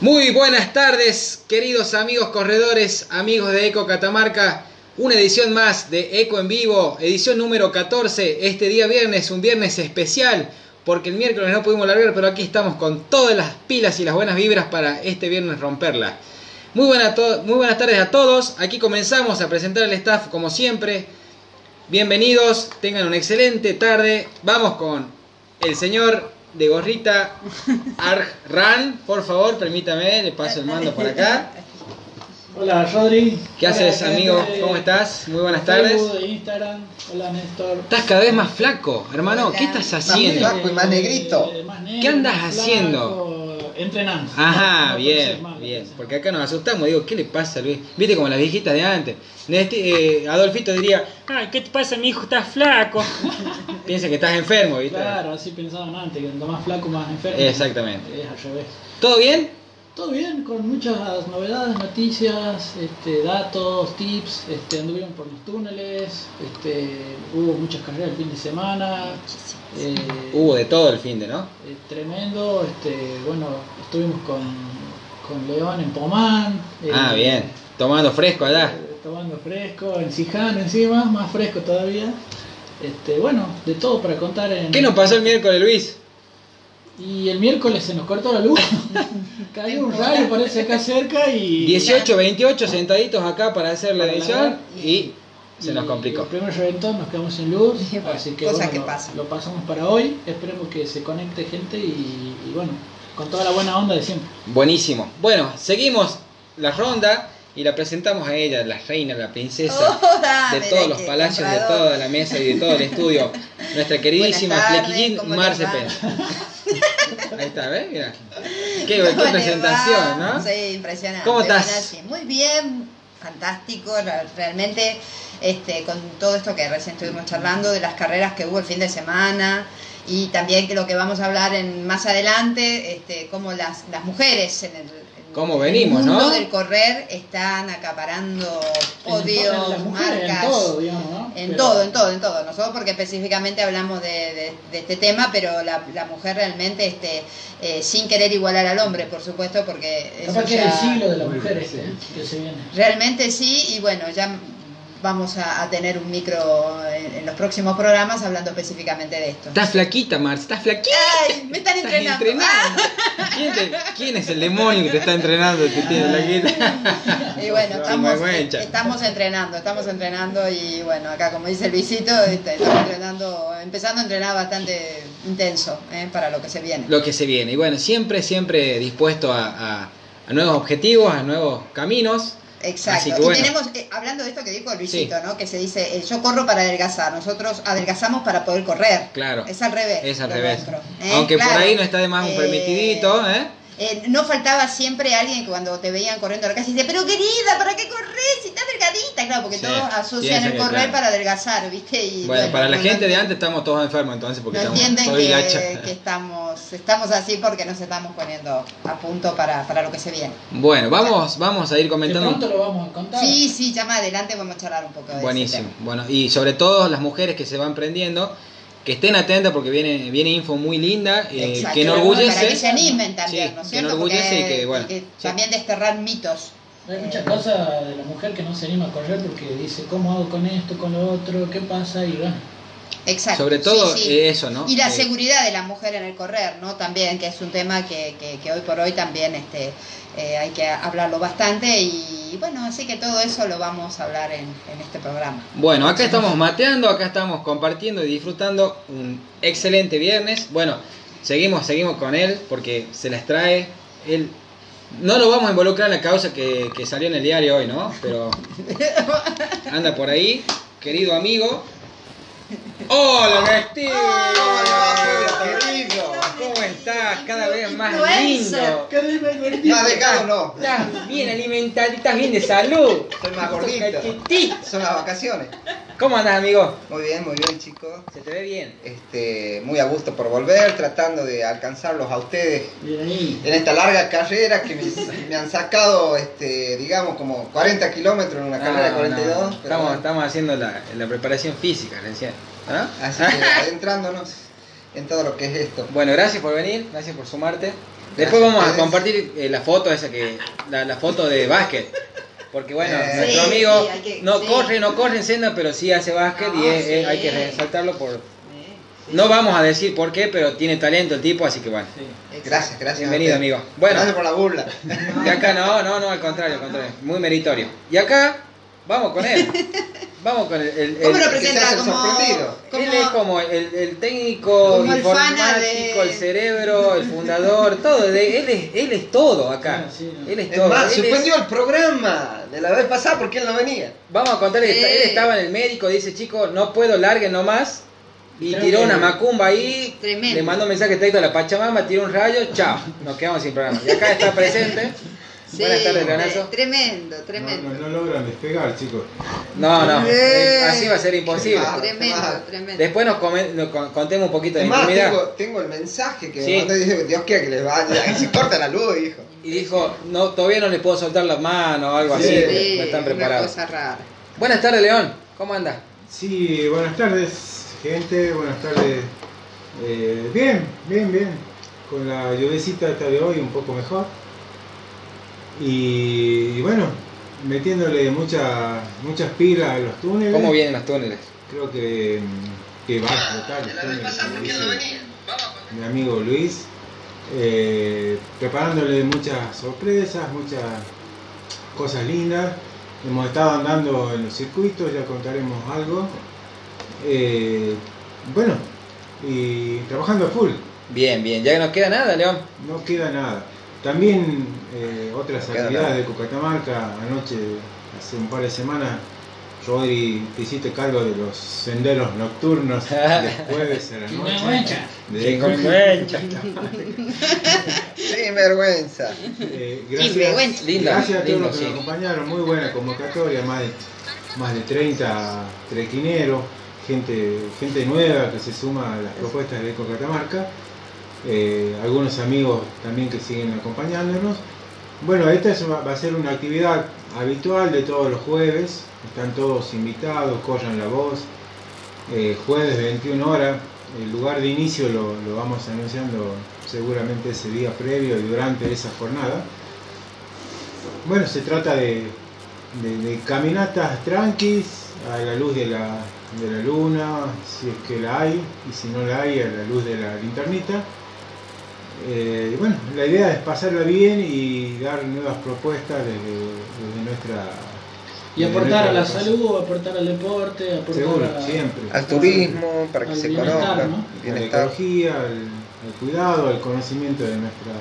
Muy buenas tardes, queridos amigos corredores, amigos de Eco Catamarca. Una edición más de Eco en Vivo, edición número 14. Este día viernes, un viernes especial, porque el miércoles no pudimos largar, pero aquí estamos con todas las pilas y las buenas vibras para este viernes romperla. Muy, muy buenas tardes a todos. Aquí comenzamos a presentar al staff como siempre. Bienvenidos, tengan una excelente tarde. Vamos con el señor de gorrita Arran, por favor, permítame, le paso el mando por acá. Hola Rodri. ¿Qué haces, amigo? ¿Cómo estás? Muy buenas tardes. Instagram. Hola Néstor. Estás cada vez más flaco, hermano. ¿Qué estás haciendo? Más flaco y más negrito. ¿Qué andas haciendo? Entrenando. Ajá, bien, bien. Porque acá nos asustamos. Digo, ¿qué le pasa, Luis? Viste como las viejitas de antes. Eh, Adolfito diría, ay, ¿qué te pasa, mi hijo? Estás flaco. Piensa que estás enfermo, ¿viste? Claro, así pensaban antes, que cuando más flaco, más enfermo. Exactamente. Es al revés. ¿Todo bien? Todo bien, con muchas novedades, noticias, este, datos, tips, este, anduvieron por los túneles, este, hubo muchas carreras el fin de semana. Eh, hubo de todo el fin de, ¿no? Eh, tremendo, este, bueno, estuvimos con, con León en Pomán. Eh, ah, bien, tomando fresco allá. tomando fresco, en Sijano encima, más fresco todavía. Este, bueno, de todo para contar en... ¿Qué nos pasó el miércoles, Luis? Y el miércoles se nos cortó la luz. Cayó un rayo, parece acá cerca y. 18, 28 sentaditos acá para hacer la edición y se nos complicó. El primer reventón nos quedamos sin luz, así que, Cosa que pasa. lo pasamos para hoy. Esperemos que se conecte gente y, y bueno, con toda la buena onda de siempre. Buenísimo. Bueno, seguimos la ronda y la presentamos a ella, la reina, la princesa oh, de todos los palacios, de toda la mesa y de todo el estudio. Nuestra queridísima Flequillín Marce Ahí está, ¿ves? Mira. Qué, presentación, ¿no? Sí, impresionante. ¿Cómo estás? Muy bien, fantástico, realmente este, con todo esto que recién estuvimos charlando de las carreras que hubo el fin de semana y también que lo que vamos a hablar en más adelante, este, cómo las, las mujeres en el, cómo venimos, el mundo del correr están acaparando podios, marcas. En todo, digamos, ¿no? En todo, en todo, en todo. Nosotros porque específicamente hablamos de, este tema, pero la, la mujer realmente, este, eh, sin querer igualar al hombre, por supuesto, porque... Eso que el siglo de la mujer ese, que se viene. Realmente sí, y bueno, ya vamos a, tener un micro en, los próximos programas hablando específicamente de esto. Estás flaquita, Marce, estás flaquita. Ay, me están entrenando. ¿Quién, es el demonio que te está entrenando? Que tiene flaquita? Y bueno, estamos, estamos entrenando, estamos entrenando y bueno, acá como dice Luisito, este, estamos entrenando, empezando a entrenar bastante intenso ¿eh? para lo que se viene. Lo que se viene. Y bueno, siempre, siempre dispuesto a, a nuevos objetivos, a nuevos caminos. Exacto. Y tenemos, eh, hablando de esto que dijo Luisito, ¿no? Que se dice, eh, yo corro para adelgazar, nosotros adelgazamos para poder correr. Claro. Es al revés. Es al revés. ¿eh? Aunque por ahí no está de más un permitidito, ¿eh? Eh, no faltaba siempre alguien que cuando te veían corriendo a la calle dice, pero querida, ¿para qué corres si estás delgadita? Claro, porque todos asocian el correr para adelgazar, ¿viste? Y, bueno, para la gente de antes estamos todos enfermos entonces porque no estamos entienden que, estamos, estamos así porque nos estamos poniendo a punto para, para lo que se viene. Bueno, vamos, vamos a ir comentando. pronto lo vamos a contar. Sí, sí, ya más adelante vamos a charlar un poco de Buenísimo. Bueno, y sobre todo las mujeres que se van prendiendo que estén atentas porque viene, viene info muy linda, eh, que enorgullece. Para que se animen también, ¿no es cierto? Que enorgullece y que, bueno. También desterrar mitos. Hay muchas cosas de la mujer que no se anima a correr porque dice, ¿cómo hago con esto, con lo otro? ¿Qué pasa? Y bueno. Exacto. Sobre todo eso, ¿no? Y la eh, seguridad de la mujer en el correr, ¿no? También, que es un tema que, que, que hoy por hoy también este, eh, hay que hablarlo bastante y bueno, así que todo eso lo vamos a hablar en, este programa. Bueno, acá estamos mateando, acá estamos compartiendo y disfrutando un excelente viernes. Bueno, seguimos, seguimos con él porque se las trae. Él no lo vamos a involucrar en la causa que, que salió en el diario hoy, ¿no? Pero anda por ahí, querido amigo. ¡Hola, Castillo! ¿Cómo estás? Cada vez más lindo. Más delgado no. Estás bien alimentado, estás bien de salud. Estoy más gordito. Son las vacaciones. ¿Cómo andas, amigo? Muy bien, muy bien, chicos. ¿Se te ve bien? Este, muy a gusto por volver, tratando de alcanzarlos a ustedes en esta larga carrera que me, han sacado, este, digamos, como 40 kilómetros en una carrera de 42. estamos, estamos haciendo la, la preparación física, recién. ¿Ah? Así que adentrándonos en todo lo que es esto. Bueno, gracias por venir, gracias por sumarte. Después Gracias vamos a ustedes. compartir eh, la foto esa que la, la foto de básquet. Porque bueno, Eh, nuestro Sí, amigo sí, hay que- no sí. corre, no corre en senda, pero sí hace básquet y Ah, es- es- hay que resaltarlo por... No vamos a decir por qué, pero tiene talento el tipo, así que bueno. Gracias, gracias. Bienvenido, amigo. Bueno. Gracias por la burla. Y acá no, no, no, al contrario, al contrario. Muy meritorio. Y acá, vamos con él. Vamos con el... el- ¿Cómo el- lo presenta? Como, sorprendido. como- Él es como el, el técnico Como informático, de- el cerebro, el fundador, todo. de- él, es, él es todo acá. Sí, no. Él es Es todo. más, Él es- suspendió el programa de la vez pasada porque él no venía. Vamos a contarle está- él estaba en el médico, dice, chicos, no puedo, larguen nomás. Y Creo tiró una macumba ahí, Tremendo. le mandó un mensaje texto a la Pachamama, tiró un rayo, chao, nos quedamos sin programa. Y acá está presente. Sí, Buenas tardes, Leonazo. Tremendo, tremendo. no, no logran despegar, chicos. No, no, Eh. así va a ser imposible. Mal. Tremendo, tremendo. Después nos, comen- nos contemos un poquito de más, intimidad. tengo, tengo el mensaje que Sí. me mandó y dice Dios quiera que les vaya, que se corta la luz, hijo. Y dijo, no, todavía no les puedo soltar las manos o algo Sí, así, Sí, no están una preparados. cosa rara. Buenas tardes, León, ¿cómo anda? Sí, buenas tardes, gente. Buenas tardes. Eh, bien, bien, bien. Con la lluviecita esta de hoy un poco mejor. Y, y bueno, metiéndole mucha- muchas pilas a los túneles. ¿Cómo vienen los túneles? Creo que, mm, que va a explotar los túneles, como dice mi amigo Luis. Eh, preparándole muchas sorpresas, muchas cosas lindas. Hemos estado andando en los circuitos, ya contaremos algo. Eh, bueno, y trabajando a full, Bien, bien, ya que nos queda nada, León. no queda nada. También eh, otras actividades nada. de Cocatamarca. Anoche, hace un par de semanas, Rodri, te hiciste cargo de los senderos nocturnos de jueves a la noche. Sinvergüenza. De- Sin vergüenza. Eh, gracias a todos lindo, los que sí. nos acompañaron, muy buena convocatoria, más de, más de 30 trequineros, gente, gente nueva que se suma a las propuestas de Eco Catamarca, eh, algunos amigos también que siguen acompañándonos. Bueno, esta va a ser una actividad habitual de todos los jueves, están todos invitados, corran la voz, eh, jueves 21 horas, el lugar de inicio lo, vamos anunciando seguramente ese día previo y durante esa jornada. Bueno, se trata de caminatas tranquis a la luz de la, de la luna, si es que la hay, y si no la hay, a la luz de la linternita. Eh, y bueno, la idea es pasarla bien y dar nuevas propuestas desde, desde nuestra... Y desde aportar a la salud, aportar al deporte, aportar Seguro, a, siempre. Al turismo, para que Al se bienestar, conozca. ¿no? A la ecología, al, al cuidado, al conocimiento de nuestra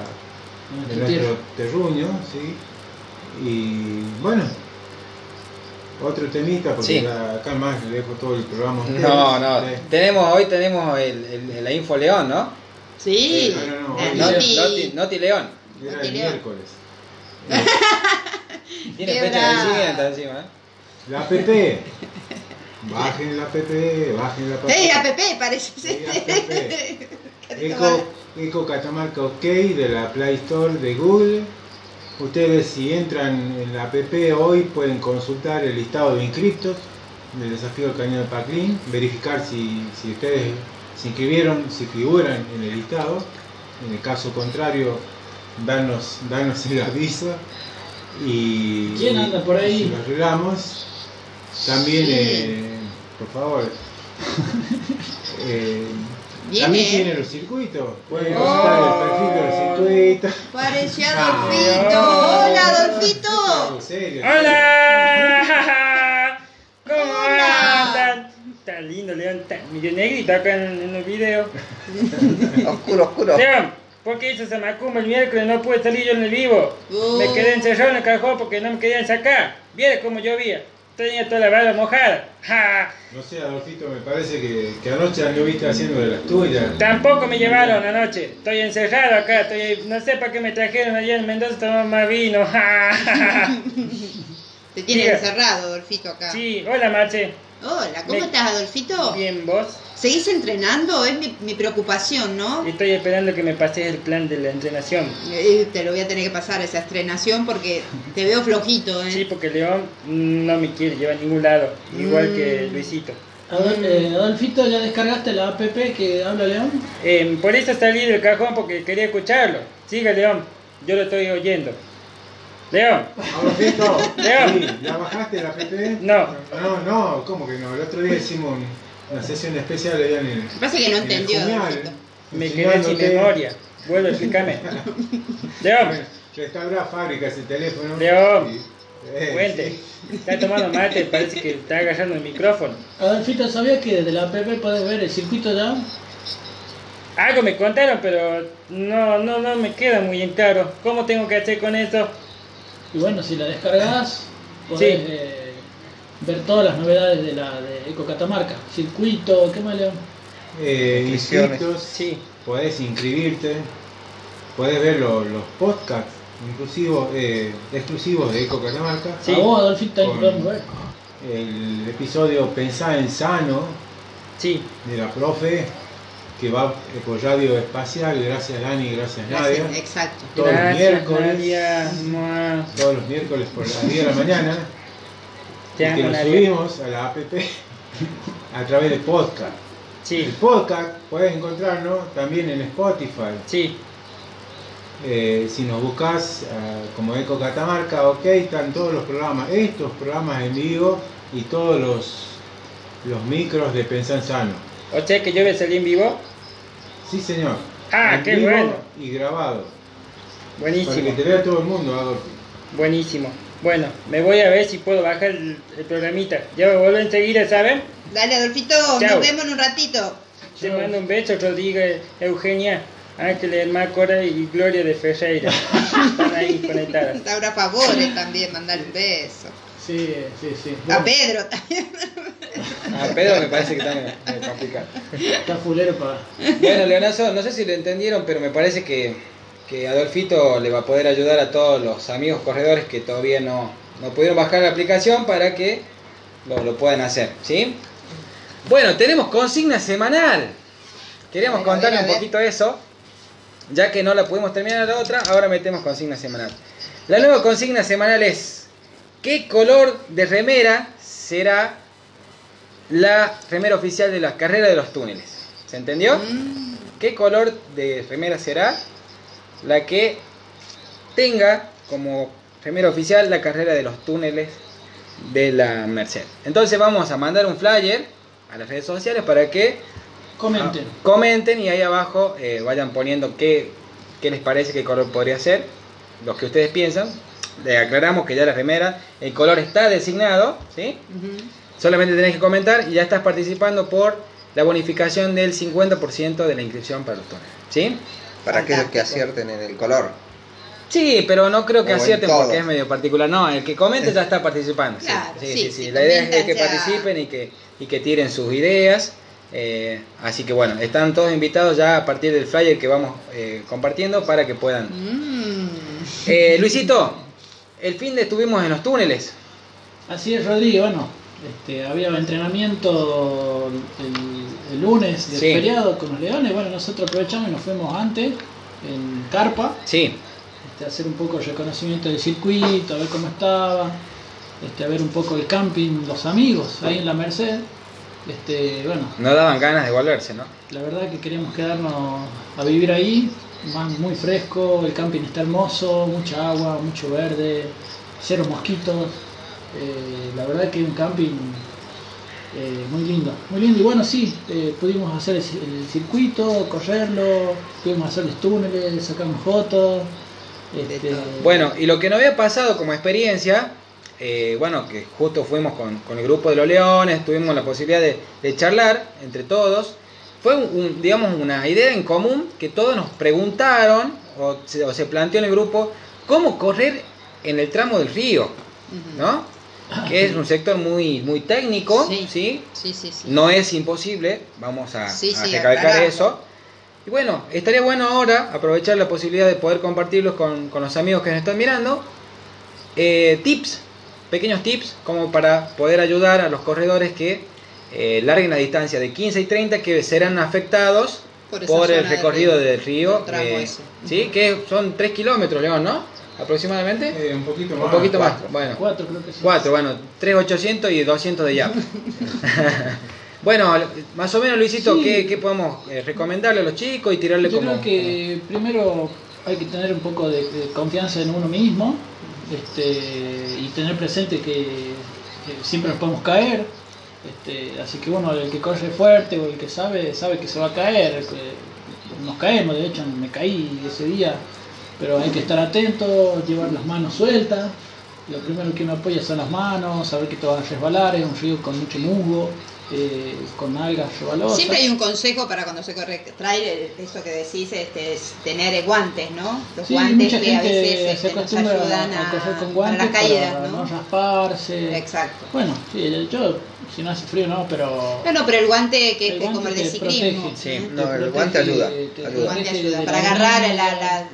de nuestro terruño, ¿sí? Y bueno, otro temita, porque Sí. acá más le dejo todo el programa. No, no, tenemos, hoy tenemos el, el- la Info León, ¿no? Sí, Eh, no, no, la hoy- Noti, Noti. Noti- León. Era el miércoles. Tiene Qué fecha de vencimiento encima, ¿eh? La app. Bajen la app, bajen la app. ¡Ey, APP! Parece Sí, ser. Eco, Eco Catamarca OK de la Play Store de Google. Ustedes si entran en la app hoy pueden consultar el listado de inscriptos del desafío del cañón de Paclín, verificar si, si ustedes se inscribieron, si figuran en el listado. En el caso contrario, darnos, darnos el aviso y, ¿Quién anda por ahí? y lo arreglamos. También, Sí. eh, por favor, eh, también tiene los circuitos. Pueden Oh. consultar el perfil de los circuitos. Parecía Ah. Adolfito. Hola, Adolfito. ¡Hola! Está lindo, León, está medio negrito acá en, en el video. Oscuro, oscuro. León, ¿por qué hizo esa macumba el miércoles? No pude salir yo en el vivo. Me Oh. quedé encerrado en el cajón porque no me querían sacar. Viera cómo llovía. Tenía toda la bala mojada. ¡Ja! No sé, Adolfito, me parece que, que anoche anduviste haciendo de las tuyas. Tampoco me llevaron anoche. Estoy encerrado acá. Estoy, no sé para qué me trajeron allá en Mendoza a tomar más vino. ¡Ja! Te tiene Diga. encerrado, Adolfito, acá. Sí, hola Marce. Hola, ¿cómo Me- estás, Adolfito? Bien, vos. ¿Seguís entrenando? Es mi, mi preocupación, ¿no? Estoy esperando que me pases el plan de la entrenación. Eh, te lo voy a tener que pasar esa estrenación porque te veo flojito, ¿eh? Sí, porque León no me quiere llevar a ningún lado, igual Mm. que Luisito. Adol- eh, Adolfito, ¿ya descargaste la app que habla León? Eh, por eso salí del cajón porque quería escucharlo. Siga, León. Yo lo estoy oyendo. León. Adolfito, León. sí, ¿ya bajaste la app? No. No, no, ¿cómo que no? El otro día hicimos un- una sesión especial allá en el. Pasa que no en el entendió, Adolfito. Me quedé sin memoria. Vuelvo a explicarme. León. Restaurá fábrica ese teléfono. León. Y- eh, Cuente. sí. Está tomando mate, parece que está agarrando el micrófono. Adolfito, ¿sabías que desde la app podés ver el circuito ya? Algo me contaron, pero no, no, no me queda muy en claro. ¿Cómo tengo que hacer con eso? Y bueno, si la descargas, podés Sí. eh, ver todas las novedades de la de Eco Catamarca. Circuito, ¿qué más León? Eh, Sí. podés inscribirte, podés ver lo- los podcasts inclusivos, eh, exclusivos de Eco Catamarca. Sí. A vos, Adolfito, también Con- podemos ver. El episodio Pensá en Sano Sí. de la profe, que va por radio espacial, gracias Lani, gracias Nadia. Gracias, exacto. Todos los miércoles. Nadia. Todos los miércoles por las 10 de la mañana. Y que Nadia. subimos a la app a través de podcast. El podcast puedes encontrarlo también en Spotify. sí. Eh, si nos buscas ah, como Eco Catamarca, ok, están todos los programas, estos programas en vivo y todos los, los micros de Pensan Sano. O sea que yo voy a salir en vivo. Sí, señor. Ah, En qué vivo bueno. Y grabado. Para Buenísimo, que te vea todo el mundo, Adolfo. buenísimo. Bueno, me voy a ver si puedo bajar el, el programita. Ya me vuelvo enseguida, ¿saben? Dale, Adolfito, Chao. nos vemos en un ratito. Te mando un beso, Rodrigo, Eugenia, Ángeles, Mácora y Gloria de Ferreira. Están ahí conectadas. Laura Favores también, mandar un beso. Sí, sí, sí. A Pedro también. A Pedro me parece que también me complica. está fulero para. Bueno, Leonazo, no sé si lo entendieron, pero me parece que, que Adolfito le va a poder ayudar a todos los amigos corredores que todavía no, no pudieron bajar la aplicación para que lo, lo puedan hacer, ¿sí? Bueno, tenemos consigna semanal. Queríamos contarle un poquito eso, ya que no la pudimos terminar la otra, ahora metemos consigna semanal. La nueva consigna semanal es, ¿qué color de remera será la remera oficial de la carrera de los túneles? ¿Se entendió? Mm, ¿Qué color de remera será la que tenga como remera oficial la carrera de los túneles de la Merced? Entonces vamos a mandar un flyer a las redes sociales para que Comenten. comenten y ahí abajo eh, vayan poniendo qué, qué les parece qué color podría ser, los que ustedes piensan. Le aclaramos que ya la remera, el color está designado, ¿sí? Solamente tenés que comentar y ya estás participando por la bonificación del 50% de la inscripción para los túneles. ¿Sí? Para aquellos que acierten en el color. Sí, pero no creo que acierten porque es medio particular. No, el que comente ya está participando. sí. Claro, sí, sí, sí, sí. La idea es que ya- participen y que, y que tiren sus ideas. eh, así que bueno, están todos invitados ya a partir del flyer que vamos eh, compartiendo para que puedan. Mm. Eh, Luisito, el fin de estuvimos en los túneles. Así es, Rodrigo. Bueno, este, había entrenamiento el, el lunes del Sí. feriado con los leones. Bueno, nosotros aprovechamos y nos fuimos antes en Carpa. Sí, este, a hacer un poco de reconocimiento del circuito, a ver cómo estaba, este, a ver un poco el camping, los amigos ahí en la Merced. Este, bueno, no daban ganas de volverse, ¿no? la verdad que queríamos quedarnos a vivir ahí, más muy fresco, el camping está hermoso, mucha agua, mucho verde, cero mosquitos. Eh, la verdad que un camping eh, muy lindo, muy lindo. Y bueno, sí, eh, pudimos hacer el, el circuito, correrlo, pudimos hacer los túneles, sacarnos fotos. Este, Bueno, y lo que nos había pasado como experiencia, eh, bueno, que justo fuimos con, con el grupo de los leones, tuvimos la posibilidad de, de charlar entre todos, fue un, un- digamos una idea en común que todos nos preguntaron o se, o se planteó en el grupo cómo correr en el tramo del río. ¿no? Que es un sector muy, muy técnico, Sí. ¿sí? Sí, sí, sí. No es imposible, vamos a, a recalcar eso. Y bueno, estaría bueno ahora aprovechar la posibilidad de poder compartirlos con, con los amigos que nos están mirando. Eh, tips, pequeños tips, como para poder ayudar a los corredores que eh, larguen la distancia de 15 y 30 que serán afectados Por el recorrido del- río. del tramo eh. ¿sí? Que son 3 kilómetros, León, ¿no? Aproximadamente. Eh, un poquito más. Un poquito más. cuatro. Bueno, Cuatro creo que sí. 4, bueno, 3, 800 y 200 de YAP. Bueno, más o menos Luisito, Sí. ¿qué, qué podemos eh, recomendarle a los chicos y tirarle Yo como... creo que primero hay que tener un poco de, de confianza en uno mismo este, y tener presente que, siempre nos podemos caer. Este, así que bueno, el que corre fuerte o el que sabe, sabe que se va a caer. que nos caemos, de hecho me caí ese día, pero hay que estar atento, llevar las manos sueltas. Lo primero que me apoya son las manos, saber que te van a resbalar, es un río con mucho musgo, eh, con algas rebalosas. Siempre hay un consejo para cuando se corre trail, eh, eso que decís, este, es tener eh, guantes, ¿no? Los Sí, guantes mucha que a veces se este, nos acostumbra ayudan a, a, correr con para guantes las caídas, para ¿no? no rasparse. Exacto. Bueno, sí, yo si no hace frío no, pero No, no, pero el guante que El es como el de ciclismo. protege, Sí. ¿eh? No, el guante ayuda, te ayuda. El guante ayuda para agarrar la, la,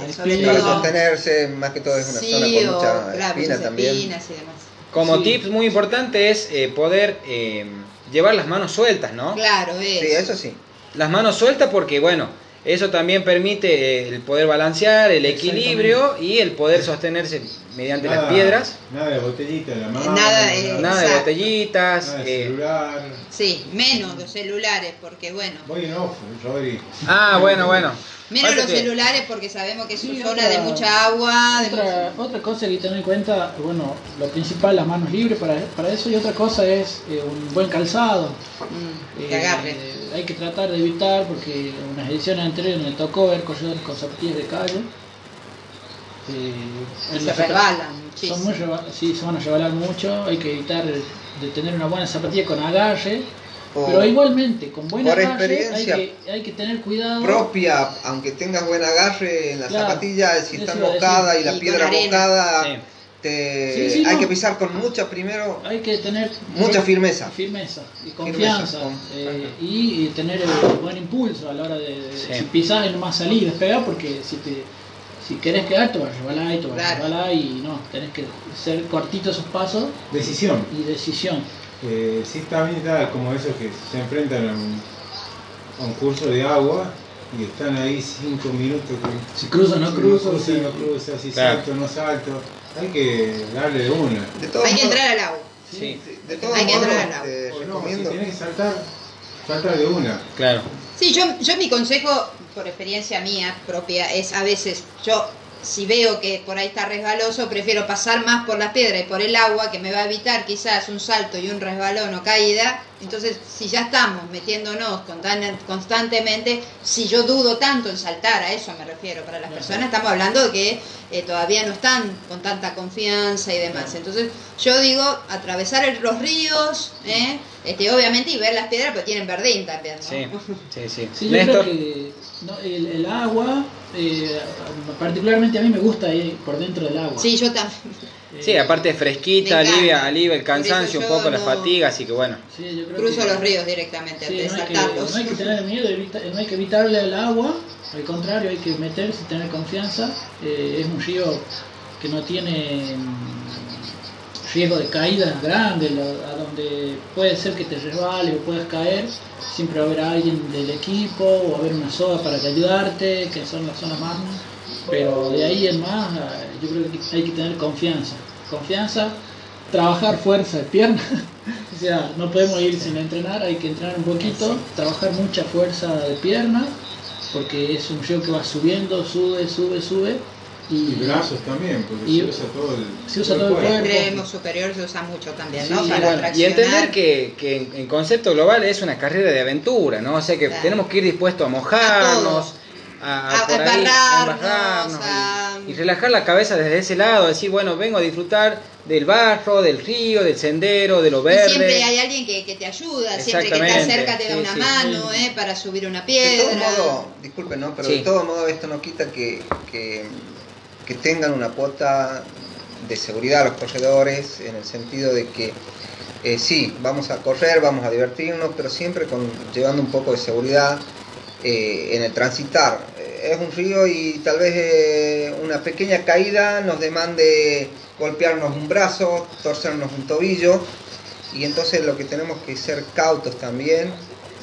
espinas. Para sostenerse, más que todo es una sí, zona con mucha claro, espina también. espinas y demás. Como Sí. tips muy importante es eh, poder eh, llevar las manos sueltas, ¿no? Claro. Sí, eso sí. Las manos sueltas porque, bueno, eso también permite eh, el poder balancear, el equilibrio y el poder sostenerse mediante las piedras. Nada de botellita, la mano. Nada, eh, Nada de botellitas. nada de eh, celular. Sí, menos los celulares, porque bueno. Voy en off, Rodri. Ah, bueno, bueno. Menos los que- celulares porque sabemos que es Sí, una zona otra- de mucha agua. de Otra, otra cosa que hay que tener en cuenta, bueno, lo principal, las manos libres para, para eso, y otra cosa es eh, un buen calzado. Mm, Eh, que agarre. Hay que tratar de evitar, porque en unas ediciones anteriores me tocó ver corredores con zapatillas de calle. Eh, Se Son muchísimo. muy reba- sí, se van a rebalar mucho, hay que evitar de tener una buena zapatilla con agarre, O pero igualmente con buen por agarre hay que, hay que tener cuidado. propia, aunque tengas buen agarre en la Claro, zapatilla, si está mojada y la piedra mojada, Sí. Te- Sí, sí, hay no. que pisar con mucha primero. Hay que tener Mucha firmeza. firmeza y confianza con- eh, y, y tener el buen impulso a la hora de, de- Sí. si pisás y nomás salir despegar porque si te si querés quedar te vas a resbalar y te vas a resbalar y no, tenés que ser cortitos esos pasos Decisión. y decisión. Eh, sí, también está como esos que se enfrentan a un, a un curso de agua y están ahí cinco minutos. que- Si cruzo no si cruzo, cruza, si- no cruza, si Claro. salto, no salto. Hay que darle de una. De todos Hay que entrar al agua. Sí, de todos Hay que entrar al agua. O no, si recomiendo. tenés que saltar, saltar de una. claro. Sí, yo, yo mi consejo, por experiencia mía propia, es a veces, yo si veo que por ahí está resbaloso, prefiero pasar más por la piedra y por el agua, que me va a evitar quizás un salto y un resbalón o caída. Entonces, si ya estamos metiéndonos constan- constantemente, si yo dudo tanto en saltar, a eso me refiero, para las personas estamos hablando de que eh, todavía no están con tanta confianza y demás. Entonces, yo digo, atravesar el- los ríos, ¿eh? este, obviamente, y ver las piedras, porque tienen verdín también, ¿no? Sí, sí, sí. Sí, yo Néstor, creo que no, el, el agua, eh, particularmente a mí me gusta ir por dentro del agua. Sí, yo también. Sí, aparte fresquita, alivia, alivia el cansancio, un poco la no- fatiga, así que bueno. sí, yo creo Cruzo que- los ríos directamente Sí, antes no, de hay que, saltarlos. no hay que tener miedo, evita- no hay que evitarle al agua, al contrario, hay que meterse y tener confianza. Eh, es un río que no tiene riesgo de caída grande, lo- a donde puede ser que te resbale o puedas caer. Siempre va a haber alguien del equipo o va a haber una soga para que ayudarte, que son las zonas más. Pero de ahí en más, eh, yo creo que hay que tener confianza. Confianza, trabajar fuerza de pierna. o sea, no podemos ir sin entrenar, hay que entrenar un poquito, trabajar mucha fuerza de pierna, porque es un río que va subiendo, sube, sube, sube. Y Y, brazos también, porque y- se usa todo el, se usa todo el cuerpo. El extremo superior se usa mucho también, ¿no? Sí, Para Bueno, y entender que, que en, en concepto global es una carrera de aventura, ¿no? O sea que Claro. tenemos que ir dispuestos a mojarnos, a, A- a por ahí, embarrarnos, y, y relajar la cabeza desde ese lado, decir, bueno, vengo a disfrutar del barro, del río, del sendero, de lo Y verde. siempre hay alguien que, que te ayuda, siempre que está Exactamente, cerca te da sí, una sí. mano, ¿eh? Para subir una De piedra. todo modo, disculpen, ¿no? Pero Sí. de todo modo esto no quita que, que, tengan una cuota de seguridad los corredores, en el sentido de que eh, sí, vamos a correr, vamos a divertirnos, pero siempre con, llevando un poco de seguridad eh, en el transitar. Eh, es un río y tal vez eh, una pequeña caída nos demande golpearnos un brazo, torcernos un tobillo, y entonces lo que tenemos que ser cautos también,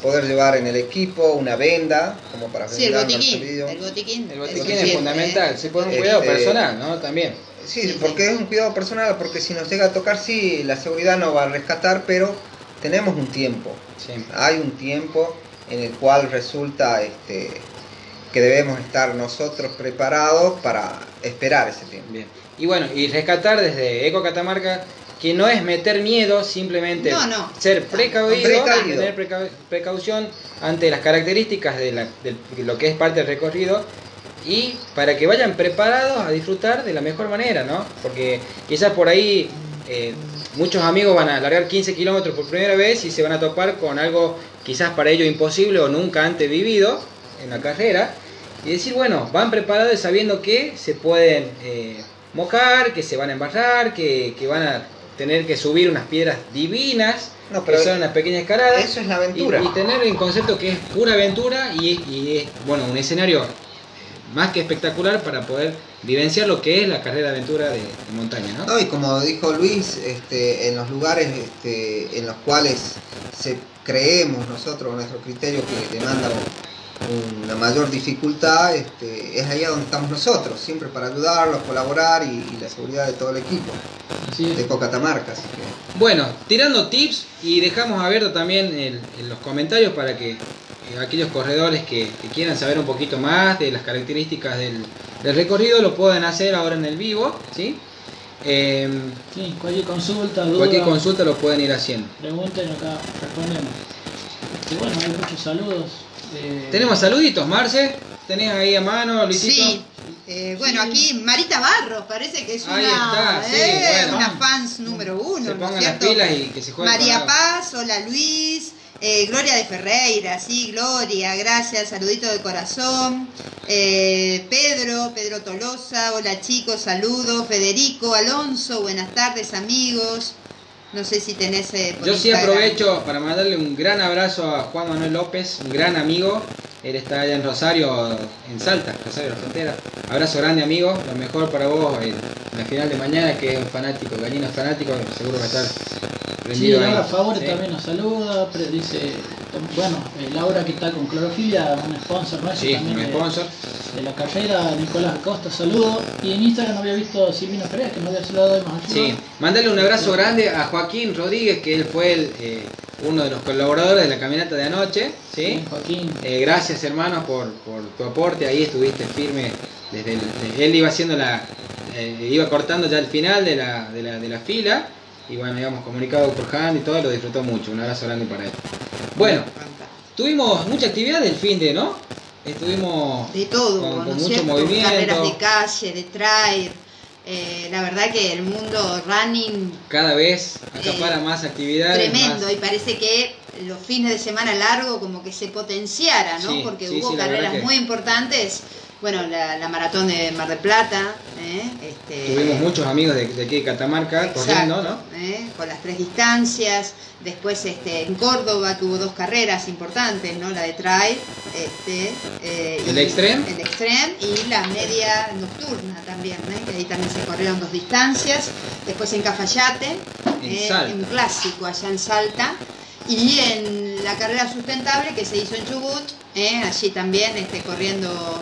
poder llevar en el equipo una venda, como para Sí, el botiquín. El botiquín. El botiquín es fundamental, ¿eh? se pone un Este- cuidado personal, ¿no? También. Sí, Sí, porque sí. es un cuidado personal, porque si nos llega a tocar, sí, la seguridad nos va a rescatar, pero tenemos un tiempo, Sí. hay un tiempo en el cual resulta este, que debemos estar nosotros preparados para esperar ese tiempo. Bien. Y bueno, y rescatar desde Eco Catamarca que no es meter miedo, simplemente No, no. ser precavido, Precavido. tener preca- precaución ante las características de, la- de lo que es parte del recorrido y para que vayan preparados a disfrutar de la mejor manera, ¿no? Porque quizás por ahí eh, muchos amigos van a largar 15 kilómetros por primera vez y se van a topar con algo quizás para ellos imposible o nunca antes vivido en la carrera y decir, bueno, van preparados sabiendo que se pueden eh, mojar, que se van a embarrar, que, que van a tener que subir unas piedras divinas, No, que pero son unas pequeñas escaladas. Eso es la aventura. y tener en concepto que es pura aventura y, y es bueno un escenario más que espectacular para poder vivenciar lo que es la carrera de aventura de, de montaña, ¿no? No, y como dijo Luis, este, en los lugares este, en los cuales se creemos nosotros, nuestro criterio que demanda una mayor dificultad, este, es ahí a donde estamos nosotros, siempre para ayudarlos, colaborar y, y la seguridad de todo el equipo de Cocatamarca. Así que Bueno, tirando tips y dejamos abierto también el- en los comentarios para que eh, aquellos corredores que, que quieran saber un poquito más de las características del, del recorrido lo puedan hacer ahora en el vivo, ¿sí? Em, Sí, cualquier consulta, duda, cualquier consulta lo pueden ir haciendo. pregunten acá, respondemos. Y bueno, hay muchos saludos. Eh, Tenemos saluditos, Marce. ¿Tenés ahí a mano, Luisito? Sí. Eh, bueno, aquí Marita Barros, parece que es una, Ahí está, sí, eh, bueno. una fans número uno. Se ¿no pongan es las cierto? pilas y que se María Paz, hola Luis, eh, Gloria de Ferreira, sí, Gloria, gracias, saludito de corazón. Eh, Pedro, Pedro Tolosa, hola chicos, saludos. Federico, Alonso, buenas tardes amigos. No sé si tenés... eh, Yo sí aprovecho para mandarle un gran abrazo a Juan Manuel López, un gran amigo. Él está allá en Rosario, en Salta, Rosario de la Frontera. Abrazo grande, amigo. Lo mejor para vos en la final de mañana, que es un fanático, gallina fanático, seguro va a estar Sí, prendido Laura ahí. Favore Sí. también nos saluda, dice, bueno, eh, Laura que está con clorofilia, un sponsor nuestro Sí, también un de, sponsor. de la carrera, Nicolás Acosta, saludo. Y en Instagram había visto a Silvino Pérez, que no había saludado más Sí, mandale un abrazo grande a Joaquín Rodríguez, que él fue el, eh, uno de los colaboradores de la caminata de anoche. ¿sí? Joaquín. Eh, gracias hermanos por, por tu aporte, ahí estuviste firme desde, el- desde- él iba haciendo la, eh, iba cortando ya el final de la, de la, de la fila y bueno, íbamos comunicado por Hand y todo, lo disfrutó mucho, un abrazo grande para él. Bueno, tuvimos mucha actividad del fin de, ¿no? Estuvimos de todo, con, ¿no con mucho cierto? movimiento, Carreras de calle, de trail. Eh, la verdad que el mundo running cada vez acapara Eh, más actividades. tremendo más- y parece que los fines de semana largo como que se potenciara, ¿no? Sí, Porque sí, hubo sí, carreras muy importantes. Bueno, la, la maratón de Mar del Plata, ¿eh? Este, Tuvimos muchos amigos de, de aquí de Catamarca Exacto, corriendo, ¿no? ¿eh? Con las tres distancias. Después este, en Córdoba tuvo dos carreras importantes, ¿no? La de trail, este, eh, ¿El extreme? El extreme y la media nocturna también, ¿eh? que ahí también se corrieron dos distancias. Después en Cafayate, En ¿eh? Un clásico allá en Salta. Y en la carrera sustentable que se hizo en Chubut, ¿eh? allí también este, corriendo...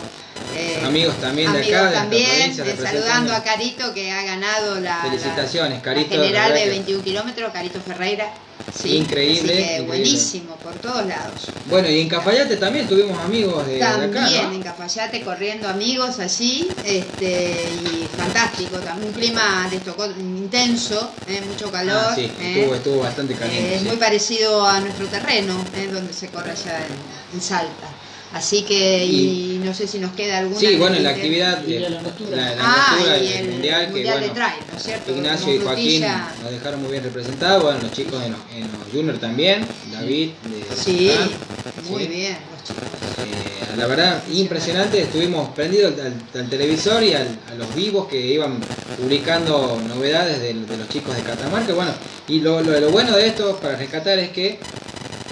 eh, Amigos también de amigos acá, de también, eh, representando. saludando a Carito que ha ganado la, Felicitaciones, Carito, la general de verdad que- 21 kilómetros, Carito Ferreira. Sí, Increíble, así que increíble. buenísimo, por todos lados. Bueno, y en Cafayate también tuvimos amigos de, de También acá, ¿no? en Cafayate corriendo amigos allí, este, y fantástico, también un clima les tocó intenso, eh, mucho calor. Ah, sí, eh. estuvo, estuvo bastante caliente. Eh, sí. muy parecido a nuestro terreno, donde se corre allá en, en Salta. Así que, y, no sé si nos queda alguna. Sí, bueno, en la actividad de la la, la Ah, y el mundial, que Mundial de bueno, Trail, ¿no es cierto? Ignacio Como y Joaquín frutilla. nos dejaron muy bien representados, bueno, los chicos en los, en los juniors también, David, de Sí, muy sí. bien, los chicos. Eh, la verdad, impresionante, estuvimos prendidos al, al- al televisor y al- a los vivos que iban publicando novedades de, de los chicos de Catamarca. Bueno, y lo, lo- lo bueno de esto para rescatar es que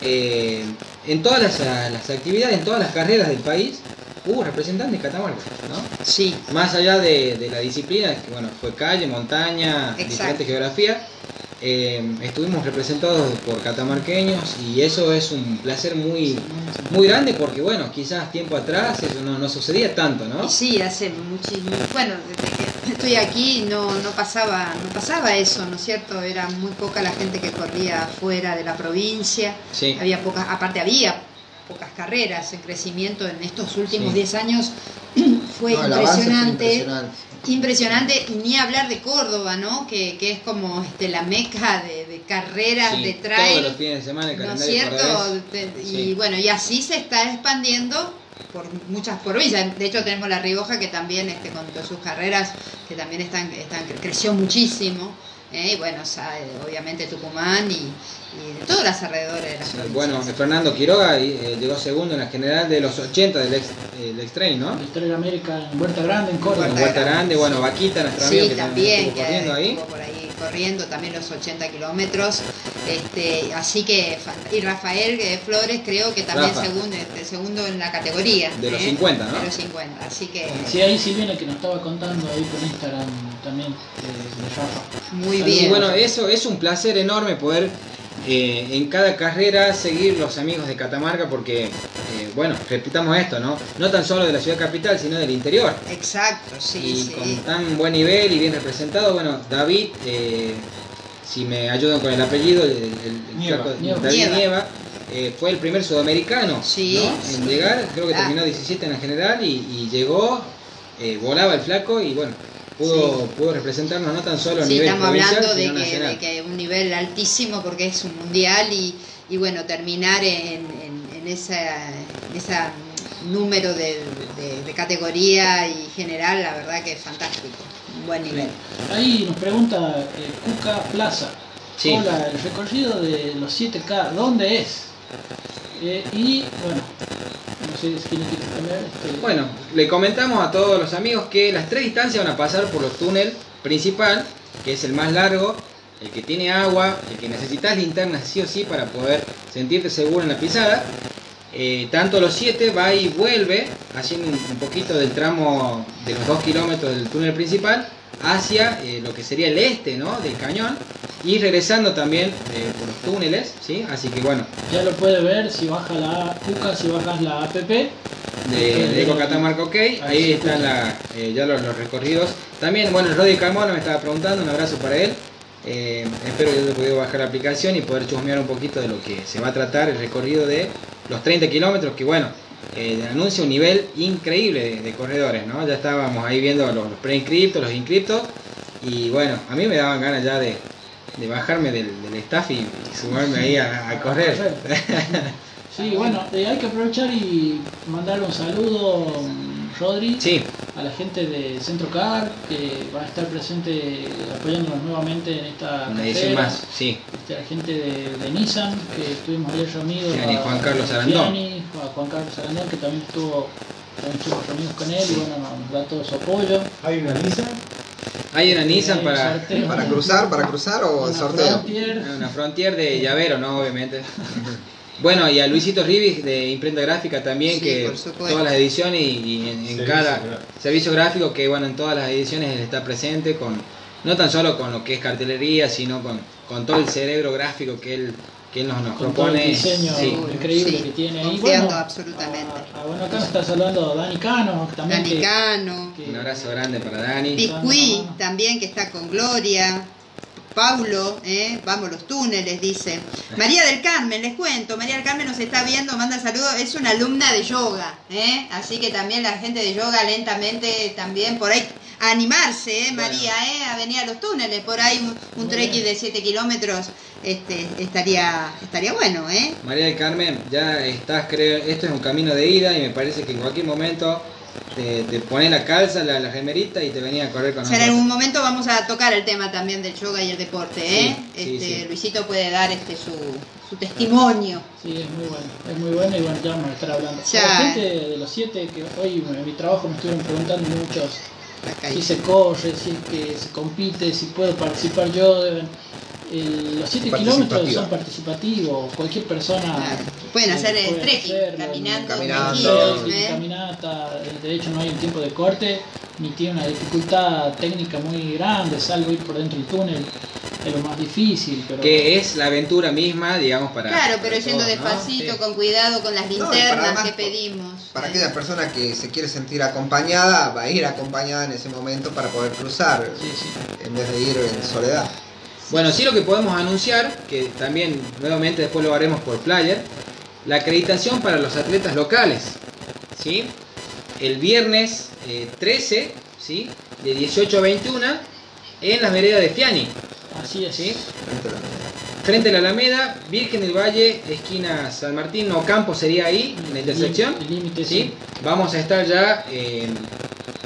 eh, en todas las, las actividades, en todas las carreras del país, hubo representantes de Catamarca, ¿no? Sí, Más allá de, de la disciplina, que bueno, fue calle, montaña, Exacto. diferentes geografías, eh, estuvimos representados por catamarqueños y eso es un placer muy, muy grande porque, bueno, quizás tiempo atrás eso no, no sucedía tanto, ¿no? Sí, hace muchísimo. Bueno, desde que estoy aquí no, no, pasaba, no pasaba eso, ¿no es cierto? Era muy poca la gente que corría fuera de la provincia. Sí. Había pocas, aparte había pocas carreras en crecimiento en estos últimos Sí. 10 años. Fue No, impresionante. impresionante. Y ni hablar de Córdoba, ¿no? Que, que es como este, la meca de, de carreras, Sí, de todos trail. los fines de semana el ¿No es cierto? cordobés. Y Sí. bueno, y así se está expandiendo por muchas provincias. De hecho, tenemos La Rioja que también, este, con todas sus carreras, que también están, están creció muchísimo. ¿Eh? Y bueno, o sea, eh, obviamente Tucumán y, y de todos los alrededores de las Sí, bueno, Fernando Quiroga eh, llegó segundo en la general de los 80 del ex, eh, del X-Trail, ¿no? La Historia de América en Huerta Grande, en Córdoba. En Huerta Huerta Grande, Grande, bueno, sí. Vaquita, nuestro amigo Sí, que también, que corriendo ahí. por ahí corriendo también los 80 kilómetros. Este, así que, y Rafael eh, Flores creo que también Rafa. segundo, este, segundo en la categoría. De los ¿eh? 50, ¿no? De los 50, así que Sí, ahí Silvina que nos estaba contando ahí por Instagram también de, de Rafa. muy Y bien. bueno, eso es un placer enorme poder eh, en cada carrera seguir los amigos de Catamarca porque, eh, bueno, repitamos esto, ¿no? No tan solo de la ciudad capital, sino del interior. Exacto, sí, y sí. con tan buen nivel y bien representado, bueno, David, eh, si me ayudan con el apellido, el, el- el Nieva. flaco- Nieva. David Nieva. Nieva, eh, fue el primer sudamericano Sí, ¿no? en sí. llegar, creo que Ah. terminó 17 en la general y, y llegó, eh, volaba el flaco y bueno, pudo, Sí. pudo representarnos no tan solo a Sí, nivel estamos provincial, hablando de sino que, nacional. de que un nivel altísimo porque es un mundial y, y bueno, terminar en, en, en esa, en esa número de, de- de categoría y general, la verdad que es fantástico, un buen nivel. Ahí nos pregunta eh, Cuca Plaza. Sí. Hola, el recorrido de los 7K, ¿dónde es? Eh, y bueno, no sé si cambiar. Este, Bueno, le comentamos a todos los amigos que las tres distancias van a pasar por los túnel principal, que es el más largo, el que tiene agua, el que necesitas linternas sí o sí para poder sentirte seguro en la pisada. Eh, tanto los 7 va y vuelve, haciendo un, un poquito del tramo de los 2 kilómetros del túnel principal hacia eh, lo que sería el este ¿no? del cañón y regresando también eh, por los túneles, ¿sí? Así que bueno, Ya lo puede ver si baja la si bajas la app. de, de Eco Catamarca OK, ahí están la- eh, ya los, los recorridos. También, bueno, el Rodri Carmona me estaba preguntando, un abrazo para él. Espero que haya podido bajar la aplicación y poder chusmear un poquito de lo que se va a tratar el recorrido de los 30 kilómetros, que bueno, eh, anuncia un nivel increíble de, corredores, ¿no? Ya estábamos ahí viendo los, pre-inscriptos, los inscriptos, y bueno, a mí me daban ganas ya de, bajarme del, staff y, sumarme ahí a, correr. Sí, bueno, eh, hay que aprovechar y mandarle un saludo, Rodri, sí, a la gente de Centro Car, que va a estar presente apoyándonos nuevamente en esta carrera. más, sí. Este, la gente de, de Nissan, que estuvimos ayer reunidos. Gianni a- Juan Carlos a Arandón. A Juan Carlos Arandón, que también estuvo, también estuvimos reunidos con él y bueno, nos da todo su apoyo. Hay una Nissan, Hay una Nissan para. ¿Para cruzar, para cruzar o el Una sorteo? Frontier. Una Frontier de llavero, ¿no? Obviamente. Bueno, y a Luisito Ribis de Imprenta Gráfica también, Sí, que todas las ediciones y, y en, Servicio cada gráfico. servicio gráfico, que bueno, en todas las ediciones él está presente, con no tan solo con lo que es cartelería, sino con, con todo el cerebro gráfico que él, que él nos, nos con todo el propone. diseño Sí. increíble Sí, que tiene ahí. Bueno, absolutamente. a- a- bueno, acá nos está saludando Dani Cano, también que- Danicano, que- Un abrazo grande para Dani. Piscuí también que está con Gloria. Paulo, ¿eh? vamos los túneles, dice. María del Carmen, les cuento, María del Carmen nos está viendo, manda saludos, es una alumna de yoga, ¿eh? así que también la gente de yoga lentamente también por ahí a animarse, ¿eh? María, ¿eh? a venir a los túneles, por ahí un, un trekking de 7 kilómetros este, estaría, estaría bueno, ¿eh? María del Carmen, ya estás, creo, esto es un camino de ida y me parece que en cualquier momento te, te pones la calza, la, la remerita y te venía a correr con O sea, en nosotros. algún momento vamos a tocar el tema también del yoga y el deporte, ¿eh? Sí, sí, este, sí. Luisito puede dar este su, su testimonio. Sí, es muy bueno, es muy bueno y bueno, ya vamos a estar hablando. Ya. La gente de los siete que hoy en mi trabajo me estuvieron preguntando muchos si se corre, si es que se compite, si puedo participar yo. deben- el- los 7 kilómetros son participativos, cualquier persona Claro. Pueden hacer el puede trekking, caminando, ¿eh? caminata, de hecho no hay un tiempo de corte, ni tiene una dificultad técnica muy grande, salvo ir por dentro del túnel. es lo más difícil. Pero Que es la aventura misma, digamos, para. Claro, pero para yendo todos, ¿no? despacito, Sí. con cuidado, con las No, linternas que pedimos. Para Eh, aquella persona que se quiere sentir acompañada, va a ir acompañada en ese momento para poder cruzar, Sí, sí. en vez de ir en soledad. Bueno, sí lo que podemos anunciar, que también nuevamente después lo haremos por flyer, la acreditación para los atletas locales. ¿sí? El viernes eh, 13, ¿sí? de 18 a 21, en las veredas de Fiani. Así es. ¿sí? Frente a la- Frente a la Alameda, Virgen del Valle, esquina San Martín, no Campo sería ahí, en la intersección. El límite, ¿sí? sí. Vamos a estar ya eh,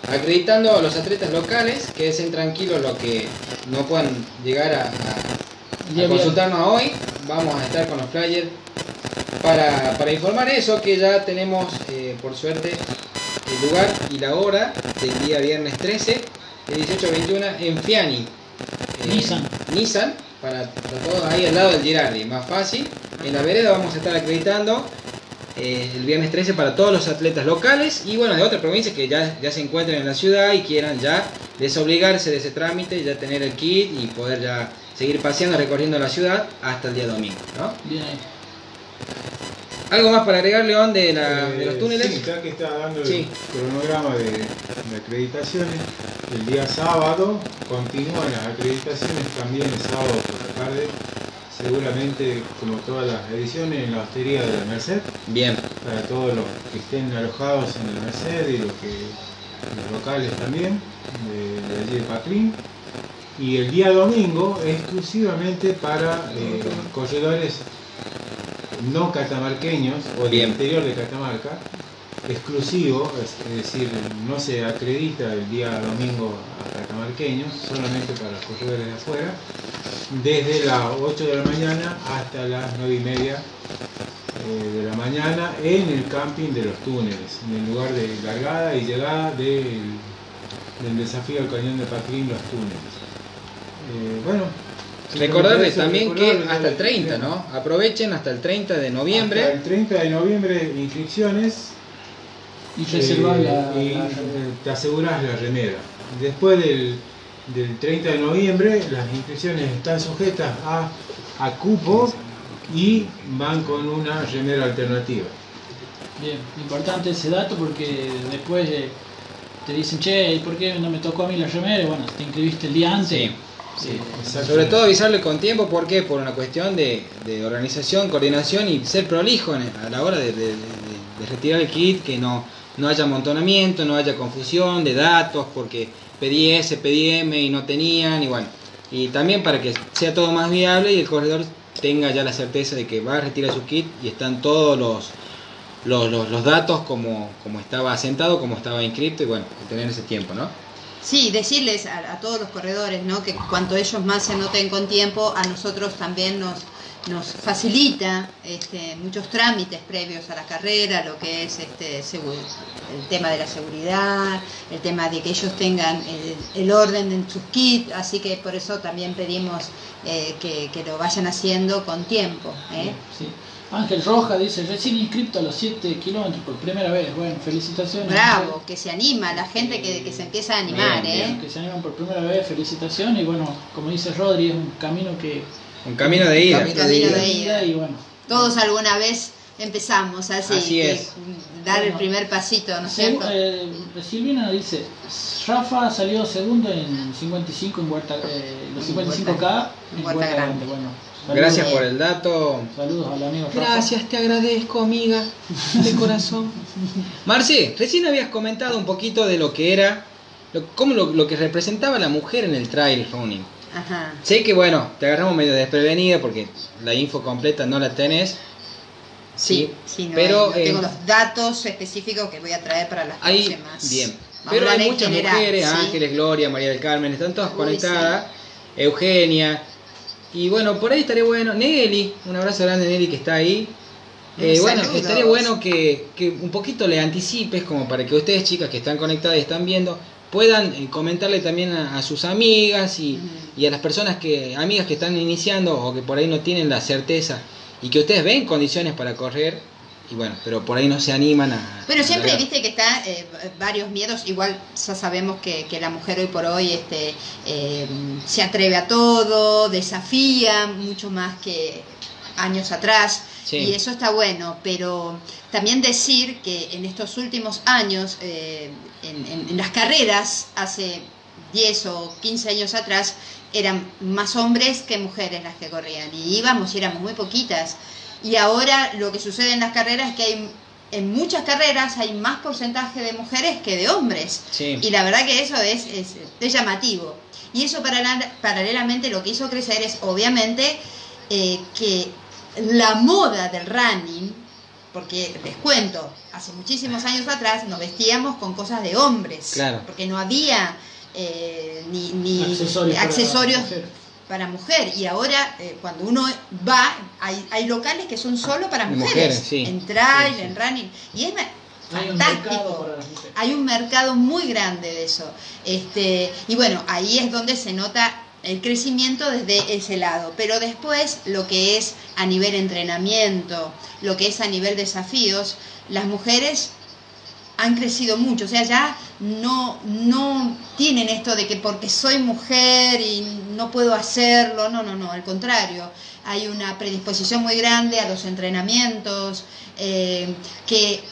acreditando a los atletas locales, quédense tranquilos los que no puedan llegar a, a- a consultarnos hoy. Vamos a estar con los flyers para, para informar eso, que ya tenemos eh, por suerte el lugar y la hora del día viernes 13 de 18 a 21 en Fiani. Eh, Nissan. Nissan, para, para todos ahí al lado del Girardi, más fácil. En la vereda vamos a estar acreditando eh, el viernes 13 para todos los atletas locales y bueno, de otras provincias que ya, ya se encuentren en la ciudad y quieran ya desobligarse de ese trámite, ya tener el kit y poder ya seguir paseando, recorriendo la ciudad hasta el día domingo. ¿no? Bien. ¿Algo más para agregar, León, de, la- de los Eh, túneles? Sí, ya que está dando el cronograma de, de acreditaciones, el día sábado continúan las acreditaciones también el sábado por la tarde, seguramente como todas las ediciones en la hostería de la Merced, Bien, para todos los que estén alojados en el Merced y los, que, los locales también, de, de allí de Patrín. Y el día domingo exclusivamente para eh, corredores no catamarqueños o del interior de Catamarca, exclusivo, es, decir, no se acredita el día domingo a catamarqueños, solamente para los corredores de afuera, desde las 8 de la mañana hasta las 9 y media eh, de la mañana en el camping de los túneles, en el lugar de largada y llegada del, del desafío al cañón de Patrín, los túneles. Eh, bueno, recordarles también que hasta el 30, inscripciones. ¿no? Aprovechen hasta el 30 de Hasta noviembre. el 30 de noviembre inscripciones Y eh, la, y la- te aseguras la remera. Después del, del 30 de noviembre las inscripciones están sujetas a, a cupo y van con una remera alternativa. Bien, importante ese dato porque después eh, te dicen, che, ¿y por qué no me tocó a mí la remera? Y Bueno, te inscribiste el día antes. Sí. Sí. Exactamente. Sobre todo avisarle con tiempo, ¿por qué? Por una cuestión de, de organización, coordinación y ser prolijo en- a la hora de, de- de- de retirar el kit, que no, no haya amontonamiento, no haya confusión de datos, porque pedí S, pedí M y no tenían, y bueno. Y también para que sea todo más viable y el corredor tenga ya la certeza de que va a retirar su kit y están todos los, los, los- datos como, como estaba asentado, como estaba inscrito, y bueno, tener ese tiempo, ¿no? Sí, decirles a, a todos los corredores ¿no? que cuanto ellos más se anoten con tiempo, a nosotros también nos, nos facilita este, muchos trámites previos a la carrera, lo que es este, el tema de la seguridad, el tema de que ellos tengan el, el orden en sus kits, así que por eso también pedimos eh, que, que lo vayan haciendo con tiempo. ¿eh? Sí. Ángel Roja dice, recién inscripto a los 7 kilómetros por primera vez. Bueno, felicitaciones. Bravo, que se anima, la gente que, que se empieza a animar. Bien, ¿eh? Que se animan por primera vez, felicitaciones. Y bueno, como dice Rodri, es un camino que... Un camino de ida. Camino Camino de de ida. Y bueno, Todos alguna vez empezamos así, Así que es. dar el primer pasito, ¿no es cierto? eh, Silvina dice, Rafa salió segundo en 55 en Huerta, eh, los En 55K Huerta- en Huerta Huerta Grande. Grande. Bueno, saludos- Gracias por el dato. Saludos al amigo Rafa. Gracias, te agradezco, amiga, de corazón. Marce, recién habías comentado un poquito de lo que era, lo, cómo lo, lo que representaba la mujer en el trail running. Ajá. Sé que, bueno, te agarramos medio desprevenida porque la info completa no la tenés. Sí, sí, no, pero hay- no tengo eh, los datos específicos que voy a traer para las hay, próximas. bien, Vamos pero hay muchas general, mujeres, ¿sí? Ángeles, Gloria, María del Carmen, están todas Uy, conectadas. Eugenia. Y bueno, por ahí estaría bueno. Nelly, un abrazo grande Nelly que está ahí. Eh, bueno, estaría bueno que, que un poquito le anticipes como para que ustedes chicas que están conectadas y están viendo puedan eh, comentarle también a, a sus amigas y, a las personas que amigas que están iniciando o que por ahí no tienen la certeza y que ustedes ven condiciones para correr y bueno, pero por ahí no se animan a... Bueno, a siempre largar. viste que está eh, varios miedos, igual ya sabemos que, que la mujer hoy por hoy este, eh, se atreve a todo, desafía mucho más que años atrás, Sí. y eso está bueno, pero también decir que en estos últimos años, eh, en, en- en las carreras, hace 10 o 15 años atrás, eran más hombres que mujeres las que corrían, y íbamos y éramos muy poquitas. Y ahora lo que sucede en las carreras es que hay, en muchas carreras hay más porcentaje de mujeres que de hombres. Sí. Y la verdad que eso es, es, es llamativo. Y eso paralela- paralelamente lo que hizo crecer es obviamente eh, que la moda del running, porque les cuento, hace muchísimos años atrás nos vestíamos con cosas de hombres, Claro. porque no había eh, ni, ni Accesorios para accesorios mujer. para mujer y ahora eh, cuando uno va hay, hay locales que son solo para mujeres, mujeres, sí. en trail, Sí, sí. en running y es ma- Hay un fantástico mercado para las mujeres. hay un mercado muy grande de eso este y bueno ahí es donde se nota el crecimiento desde ese lado pero después lo que es a nivel entrenamiento lo que es a nivel desafíos las mujeres han crecido mucho, o sea, ya no, no tienen esto de que porque soy mujer y no puedo hacerlo, no, no, no, al contrario, hay una predisposición muy grande a los entrenamientos eh, que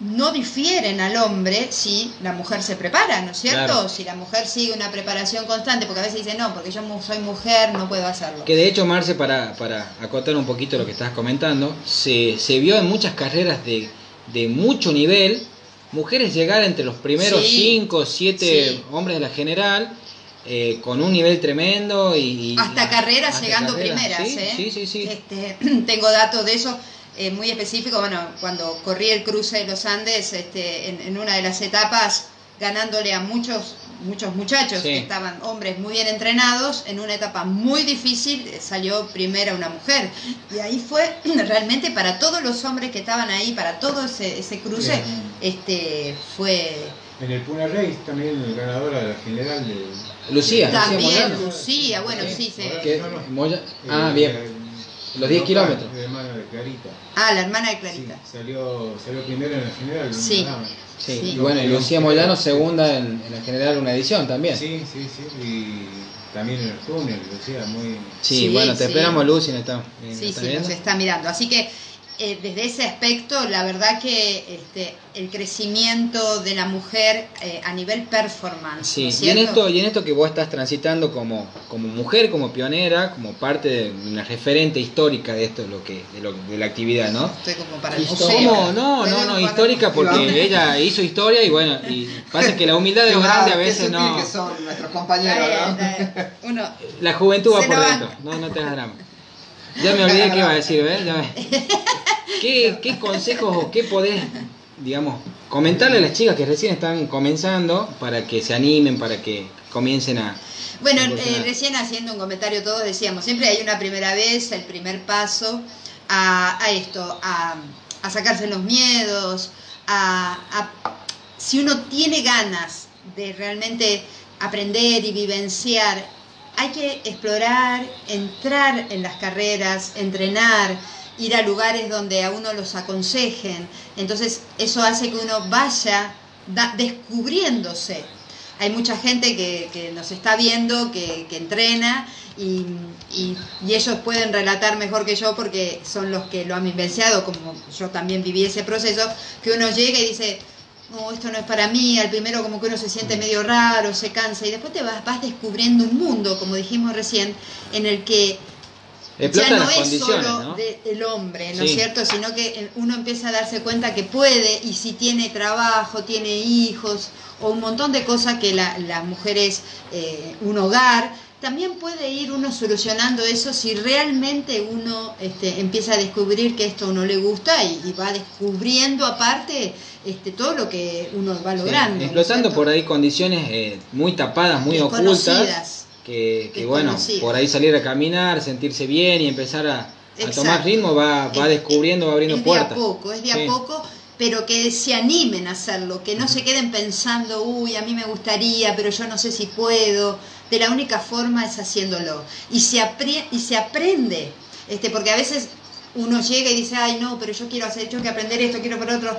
no difieren al hombre si la mujer se prepara, ¿no es cierto? Claro. Si la mujer sigue una preparación constante, porque a veces dice, no, porque yo soy mujer, no puedo hacerlo. Que de hecho, Marce, para, para acotar un poquito lo que estás comentando, se, se vio en muchas carreras de, de mucho nivel, mujeres llegar entre los primeros Sí. 5, 7 Sí. hombres de la general, eh, con un nivel tremendo y... y- hasta carreras hasta llegando carreras, primeras, sí, ¿eh? Sí, sí, sí. Este, tengo datos de eso eh, muy específicos. Bueno, cuando corrí el cruce de los Andes, este, en, en una de las etapas, ganándole a muchos muchos muchachos Sí. que estaban hombres muy bien entrenados, en una etapa muy difícil eh, salió primera una mujer. Y ahí fue realmente para todos los hombres que estaban ahí, para todo ese, ese cruce, Bien. este fue En el Puna Race también el ganador de la general de... Lucía, Lucía también Moyano. Lucía, bueno, sí, sí. Que-. Moya- Ah, Eh, bien. Los 10 local, kilómetros. de hermana de Clarita. Ah, la hermana de Sí, Clarita. salió, salió primero en la general. Sí. Sí, Sí. y bueno, y Lucía Moyano segunda en, en la general una edición también. Sí, Sí, sí, sí. Y también en el túnel, Lucía, muy... Sí, bueno, te sí. esperamos Lucy, ¿no está? ¿no Sí, está sí, viendo? nos está mirando. Así que eh, desde ese aspecto, la verdad que este, el crecimiento de la mujer eh, a nivel performance. Sí, ¿no es y en, esto, y en esto que vos estás transitando como, como mujer, como pionera, como parte de una referente histórica de esto, lo que, de, lo, de la actividad, ¿no? Estoy como para. No, no, no, histórica porque ella hizo historia y bueno, y pasa que la humildad de los grandes a veces no... que son nuestros compañeros. Uno, La juventud va por dentro, no, no te hagas drama. Ya me olvidé qué iba a decir, ¿ves? Ya me- ¿Qué, ¿Qué consejos o qué podés, digamos, comentarle a las chicas que recién están comenzando para que se animen, para que comiencen a... Bueno, eh, recién haciendo un comentario todos decíamos, siempre hay una primera vez, el primer paso a, a esto, a, a sacarse los miedos, a, a- si uno tiene ganas de realmente aprender y vivenciar, hay que explorar, entrar en las carreras, entrenar, ir a lugares donde a uno los aconsejen. Entonces eso hace que uno vaya descubriéndose. Hay mucha gente que, nos está viendo, que, entrena y, y- y ellos pueden relatar mejor que yo porque son los que lo han vivenciado, como yo también viví ese proceso, que uno llega y dice, no, esto no es para mí, al primero como que uno se siente medio raro, se cansa y después te vas, vas descubriendo un mundo, como dijimos recién, en el que Explotan ya no es solo ¿no? de- del hombre, ¿no Sí. es cierto? Sino que eh, uno empieza a darse cuenta que puede y si tiene trabajo, tiene hijos o un montón de cosas que la- las mujeres, eh, un hogar, también puede ir uno solucionando eso si realmente uno este, empieza a descubrir que esto a uno le gusta y, y va descubriendo aparte este, todo lo que uno va logrando. ¿no es explotando por ahí condiciones eh, muy tapadas, muy ocultas, que, que bueno, por ahí salir a caminar, sentirse bien y empezar a, tomar ritmo va, va Es- descubriendo, va abriendo es puertas. de a poco, es de Sí. a poco, pero que se animen a hacerlo, que no se queden pensando, uy, a mí me gustaría, pero yo no sé si puedo. De la única forma es haciéndolo. Y se, apri- y se aprende, este, porque a veces uno llega y dice, ay no, pero yo quiero hacer, yo que aprender esto, quiero por otro.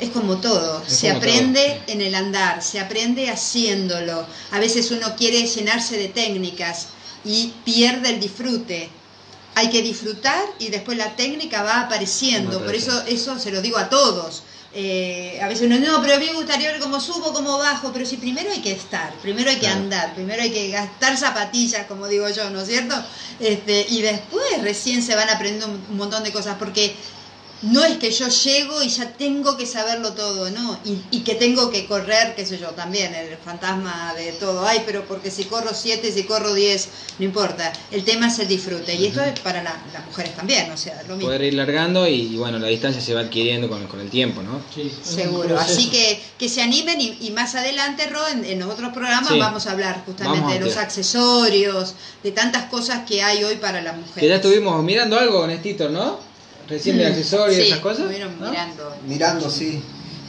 Es como todo, Es se como aprende todo. en el andar, se aprende haciéndolo. A veces uno quiere llenarse de técnicas y pierde el disfrute. Hay que disfrutar y después la técnica va apareciendo. Por eso, eso se lo digo a todos. Eh, a veces uno, no, pero a mí me gustaría ver cómo subo, cómo bajo, pero si primero hay que estar, primero hay que Claro. andar, primero hay que gastar zapatillas, como digo yo, ¿no es cierto? Este, y después recién se van aprendiendo un montón de cosas, porque no es que yo llego y ya tengo que saberlo todo, ¿no? Y, y que tengo que correr, qué sé yo, también, el fantasma de todo, ay, pero porque si corro 7, si corro 10, no importa, el tema es el disfrute, y esto es para la- las mujeres también, o sea, lo mismo. Poder ir largando y, y bueno, la distancia se va adquiriendo con, con el tiempo, ¿no? Sí, Seguro, así que que se animen y, y más adelante, Ro, en, en los otros programas Sí. vamos a hablar justamente Vamos de los accesorios, de tantas cosas que hay hoy para la mujer. Que ya estuvimos mirando algo, Néstor, ¿no? Recién de accesorios y Mm, Sí, esas cosas. estuvieron ¿no? mirando. Mirando, sí,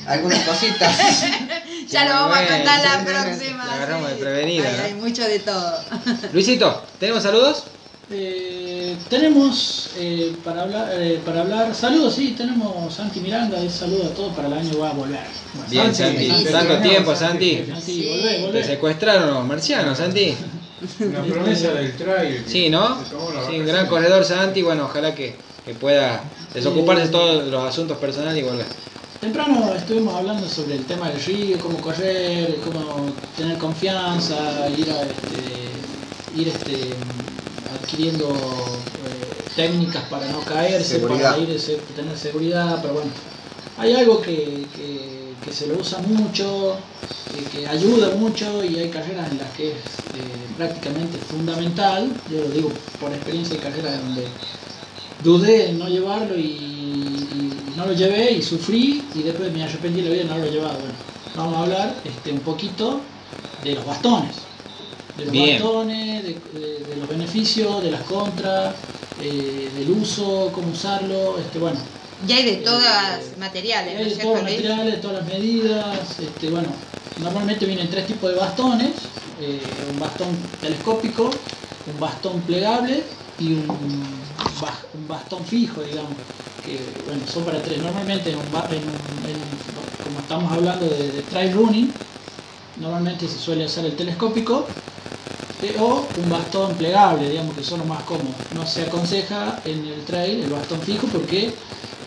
algunas cositas. Ya lo vamos a contar la próxima. la agarramos sí. desprevenida, Hay, ¿no? hay mucho de todo. Luisito, ¿tenemos saludos? Eh, tenemos eh, para hablar eh, para hablar saludos sí tenemos Santi Miranda un saludo a todos para el año va a volver Bueno, Bien, Santi. sí, sí. Tanto tiempo, Santi. Santi, Sí. volvé, Te volvé. secuestraron los marcianos, Santi. Una promesa del trail. Sí, ¿no? la Sí, un gran corredor, Santi. Bueno, ojalá que, que pueda desocuparse de todos los asuntos personales y volver. Temprano estuvimos hablando sobre el tema del río, cómo correr, cómo tener confianza, ir a este, ir este, adquiriendo eh, técnicas para no caerse, Seguridad. para ir tener seguridad, pero bueno, hay algo que, que- que se lo usa mucho, que, que ayuda mucho y hay carreras en las que es eh, prácticamente fundamental, yo lo digo por experiencia, hay carreras donde dudé en no llevarlo y, y no lo llevé y sufrí y después me arrepentí de la vida de no haberlo llevado. Bueno, vamos a hablar este, un poquito de los bastones. De los Bien. bastones, de, de- de los beneficios, de las contras, eh, del uso, cómo usarlo, este, bueno. Y hay de todas Eh, materiales, ¿no Hay de todos los materiales, de todas las medidas, este, bueno, normalmente vienen tres tipos de bastones, eh, un bastón telescópico, un bastón plegable y un, un bastón fijo, digamos, que bueno, son para tres. Normalmente en un en un- en- como estamos hablando de, de trail running, normalmente se suele hacer el telescópico eh, o un bastón plegable, digamos que son los más cómodos. No se aconseja en el trail el bastón fijo porque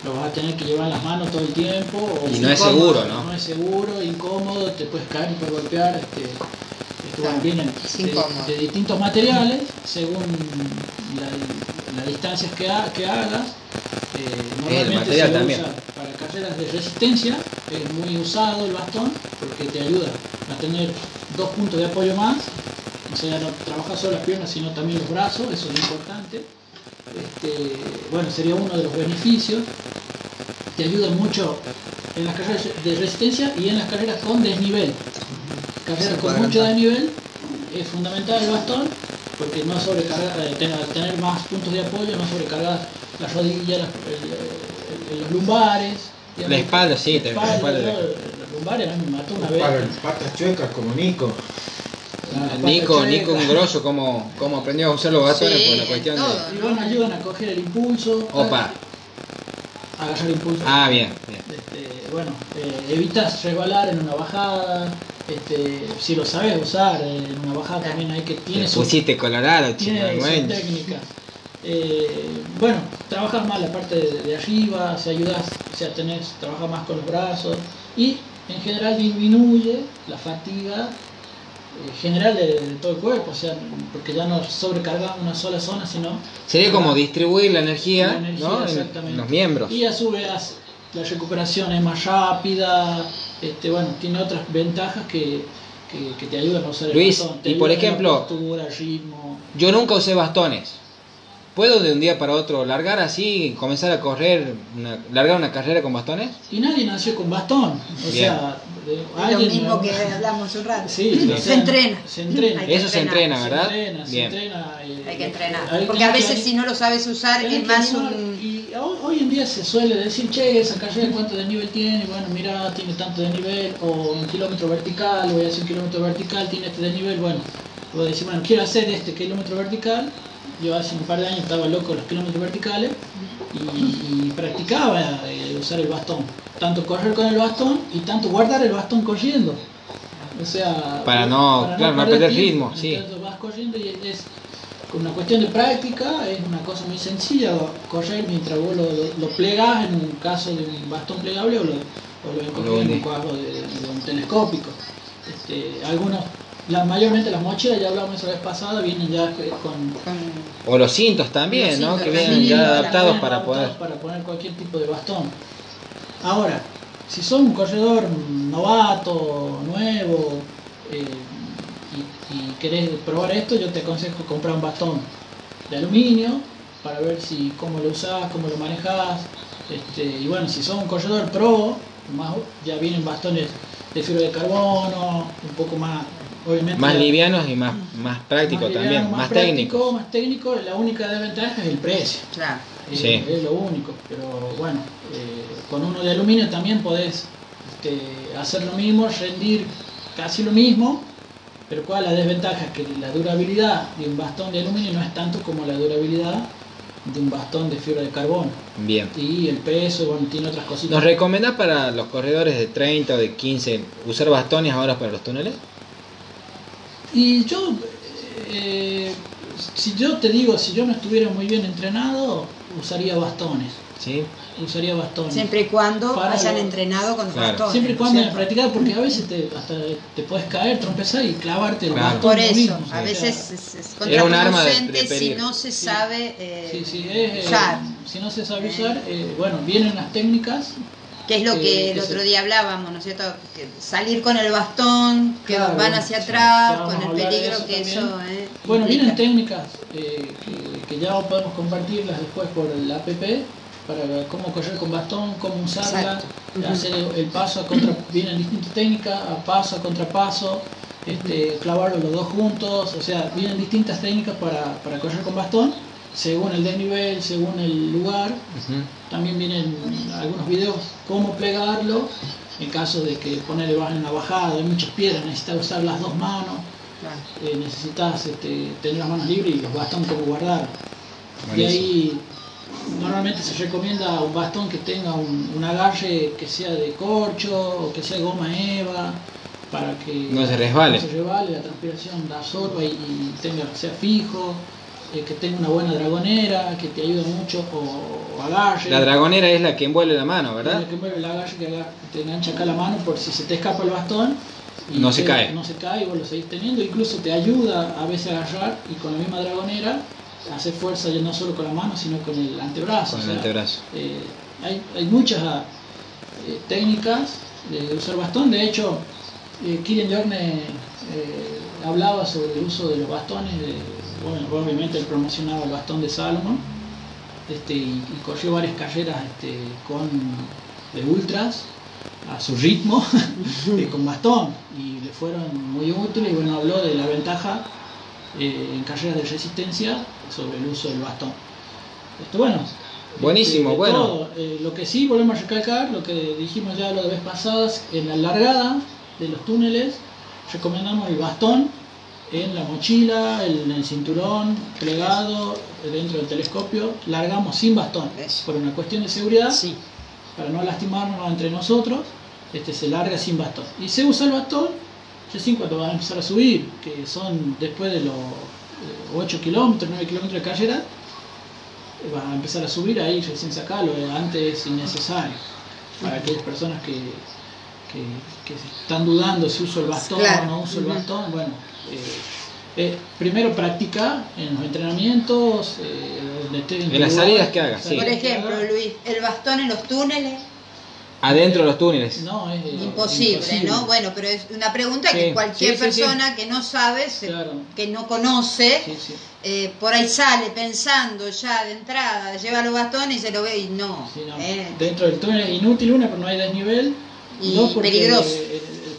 lo vas a tener que llevar en las manos todo el tiempo. o Y no es seguro, ¿no? No es seguro, incómodo, te puedes caer y puedes golpear. Este, Claro, vienen de, distintos materiales según la- las distancias que, ha- que hagas. Eh, normalmente se también. usa para carreras de resistencia, es muy usado el bastón porque te ayuda a tener dos puntos de apoyo más. O sea, no trabajas solo las piernas, sino también los brazos, eso es importante. Este, bueno, sería uno de los beneficios. Te ayuda mucho en las carreras de resistencia y en las carreras con desnivel. Carreras con mucho adelantar. desnivel es fundamental el bastón porque no sobrecargar, eh, tener, tener más puntos de apoyo, no sobrecargar las rodillas, las- el- el- los lumbares. La espalda, sí, tener la la espalda. Los lumbares a mí me mató una vez. Para las patas chuecas como Nico. La pata Nico, chueca. Nico, un grosso, ¿cómo, cómo aprendió a usar los bastones Sí, por la en cuestión todo. de. Y bueno, ayudan a coger el impulso. Opa. A agarrar impulso. Ah, bien, bien. Este, bueno, eh, evitas resbalar en una bajada. Este, si lo sabes usar eh, en una bajada también hay que tiene su, pusiste colorado, tiene chico. su bueno. técnica. Eh, bueno, trabajas más la parte de, de arriba, si ayudas, o sea, tenés, trabajas más con los brazos y en general disminuye la fatiga eh, general de, de todo el cuerpo, o sea, porque ya no sobrecargas una sola zona, sino Sería como distribuir la energía, la energía, ¿no? en- exactamente. en los miembros. Y a su vez la recuperación es más rápida, este, bueno, tiene otras ventajas que, que, que te ayudan a usar el Luis, bastón. Te y por ejemplo- postura, el ritmo. Yo nunca usé bastones. ¿Puedo de un día para otro largar así, comenzar a correr, una- largar una carrera con bastones? Y nadie nació con bastón. O Bien. sea, lo mismo que hablamos un rato. Sí, o se entrena. Se entrena. Eso se entrena, ¿verdad? Se entrena, se Bien. entrena, eh, Hay que entrenar. Porque a veces si no lo sabes usar es más un... Hoy, en día se suele decir, che, esa carrera cuánto de nivel tiene, bueno, mira, tiene tanto de nivel, o un kilómetro vertical, voy a hacer un kilómetro vertical, tiene este de nivel, bueno, voy a decir, bueno, quiero hacer este kilómetro vertical, yo hace un par de años estaba loco los kilómetros verticales, y, y practicaba eh, usar el bastón. Tanto correr con el bastón y tanto guardar el bastón corriendo. O sea, Para no- claro, no perder ritmo, sí. Entonces vas corriendo y es una cuestión de práctica, es una cosa muy sencilla correr mientras vos lo, lo, lo plegás en un caso de un bastón plegable o lo, o lo encontrás en un cuadro de, de un telescópico. Este, algunos, la, mayormente las mochilas, ya hablamos esa vez pasada, vienen ya con, Con- O los cintos también, Los ¿no? cintos Que vienen ya adaptados para adaptados poder. para poner cualquier tipo de bastón. Ahora, si sos un corredor novato, nuevo, eh, y, querés probar esto, yo te aconsejo comprar un bastón de aluminio para ver si cómo lo usás, cómo lo manejás. Este, y bueno, si sos un corredor pro, más, ya vienen bastones de fibra de carbono, un poco más, obviamente. Más livianos y más, más prácticos más también, liviano, más, práctico, técnicos. Más técnico, la única desventaja es el precio. Claro. Es, Sí. es lo único, pero bueno, eh, con uno de aluminio también podés este, hacer lo mismo, rendir casi lo mismo, pero cuál la desventaja que la durabilidad de un bastón de aluminio no es tanto como la durabilidad de un bastón de fibra de carbono. Bien. Y el peso, bueno, tiene otras cositas. ¿Nos recomendás para los corredores de 30 o de 15 usar bastones ahora para los túneles? Y yo, eh, si yo te digo, si yo no estuviera muy bien entrenado, usaría bastones. ¿Sí? Usaría bastones. Siempre y cuando Para hayan lo- entrenado con los Claro. bastones. Siempre y cuando hayas practicado, porque a veces te, hasta te puedes caer, trompezar y clavarte el Claro. bastón. Por eso, mismo, o a sea, veces es, es contraproducente si no se Sí. sabe eh, Sí, sí, es, eh, usar. si no se sabe usar, eh, bueno, vienen las técnicas. Que es lo que- que el otro día hablábamos, ¿no es cierto? Que salir con el bastón, que Claro, van hacia atrás, con el peligro eso que también. eso eh, Bueno, implica. vienen técnicas eh, que, que ya podemos compartirlas después por el app para ver cómo correr con bastón, cómo usarla, hacer el, paso a contra, vienen distintas técnicas, a paso, a contrapaso, este, clavarlo los dos juntos, o sea, vienen distintas técnicas para, para correr con bastón, según el desnivel, según el lugar, también vienen algunos videos cómo plegarlo, en caso de que ponerle vas en una bajada, hay muchas piedras, necesitas usar las dos manos, eh, necesitas este, tener las manos libres y los bastones como guardar. Y ahí normalmente se recomienda un bastón que tenga un, un agarre que sea de corcho o que sea goma eva para que No se resbale. no se resbale, la transpiración la absorba y, y tenga, sea fijo, eh, que tenga una buena dragonera, que te ayude mucho, o, o agarre. La dragonera es la que envuelve la mano, Es ¿verdad? la que mueve el agarre que, te engancha acá la mano por si se te escapa el bastón. y No se te- cae. No se cae y vos lo seguís teniendo. Incluso te ayuda a veces a agarrar y con la misma dragonera hacer fuerza ya no solo con la mano, sino con el antebrazo. Con o el sea, antebrazo. eh, hay, hay muchas eh, técnicas de usar bastón. De hecho, eh, Kirian Jorne eh, hablaba sobre el uso de los bastones. de- bueno, obviamente él promocionaba el bastón de Salomon este, y, y corrió varias carreras este, con de ultras a su ritmo con bastón y le fueron muy útiles y bueno habló de la ventaja eh, en carreras de resistencia sobre el uso del bastón. Esto, bueno, Buenísimo, de bueno. todo. Eh, lo que sí volvemos a recalcar, lo que dijimos ya la vez pasada, en la largada de los túneles recomendamos el bastón en la mochila, en el cinturón, plegado dentro del telescopio, largamos sin bastón por una cuestión de seguridad Sí. para no lastimarnos entre nosotros, este se larga sin bastón. Y se usa el bastón recién cuando vas a empezar a subir, que son después de los 8 kilómetros, 9 kilómetros de carrera, eh, vas a empezar a subir ahí recién sacarlo, eh, antes es innecesario. Para aquellas personas que, que, que están dudando si uso el bastón Claro. o no uso el bastón, bueno, eh, eh, primero practica en los entrenamientos, eh, donde esté En las salidas que haga, sí. Por ejemplo, Luis, el bastón en los túneles, Adentro de los túneles. No, es imposible, ¿no? Bueno, pero es una pregunta Sí. que cualquier Sí, sí, sí. persona que no sabe, se- Claro. que no conoce, Sí, sí. eh, por ahí sale pensando ya de entrada, lleva los bastones y se lo ve y no. Sí, no. eh, Dentro del túnel es inútil, una, porque no hay desnivel. Y dos, porque peligroso.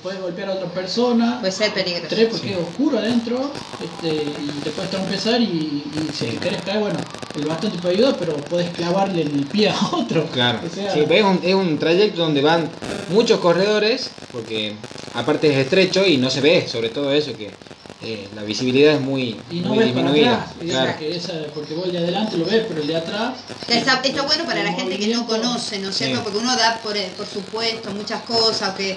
Puedes golpear a otra persona. puede ser peligroso. Tres, porque es oscuro adentro este, y te puedes trompezar y, y si Sí. querés caer, bueno, el bastón te puede ayudar, pero puedes clavarle en el pie a otro. Claro. O sea, Sí, es, un, es un trayecto donde van muchos corredores, porque aparte es estrecho y no se ve, sobre todo eso, que eh, la visibilidad es muy, Y no muy ves para disminuida. atrás, digamos Claro. que esa, porque vos el de adelante lo ves, pero el de atrás Está, está bueno para la gente que no conoce, ¿no es cierto? Sí. Porque uno da por, eh, por supuesto muchas cosas, o que,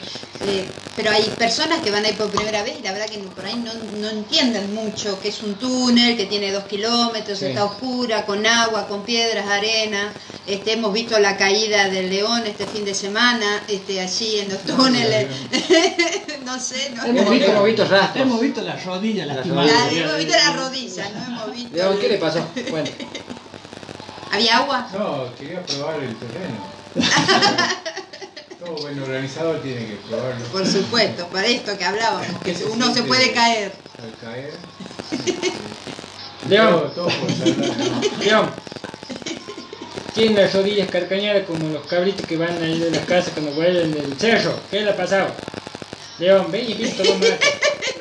eh, pero hay personas que van a ir por primera vez y la verdad que por ahí no, no entienden mucho que es un túnel, que tiene dos kilómetros, Sí. está oscura, con agua, con piedras, arena. Este, hemos visto la caída del león este fin de semana, este, allí en los túneles. no sé, no, Hemos, hemos visto rastros. hemos visto las rodillas Las lastimadas. La- rodillas. hemos visto las rodillas, no hemos visto. León, ¿qué le pasó? Bueno, ¿Había agua? No, quería probar el terreno. Todo buen organizador tiene que probarlo. Por supuesto, para esto que hablábamos, que ¿Qué se uno se puede caer. Al caer. León. Todo, todo por salvar, ¿no? León. Tiene las rodillas carcañadas como los cabritos que van ahí de las casas cuando vuelven del cerro. ¿Qué le ha pasado? León, ven y viste toma mate.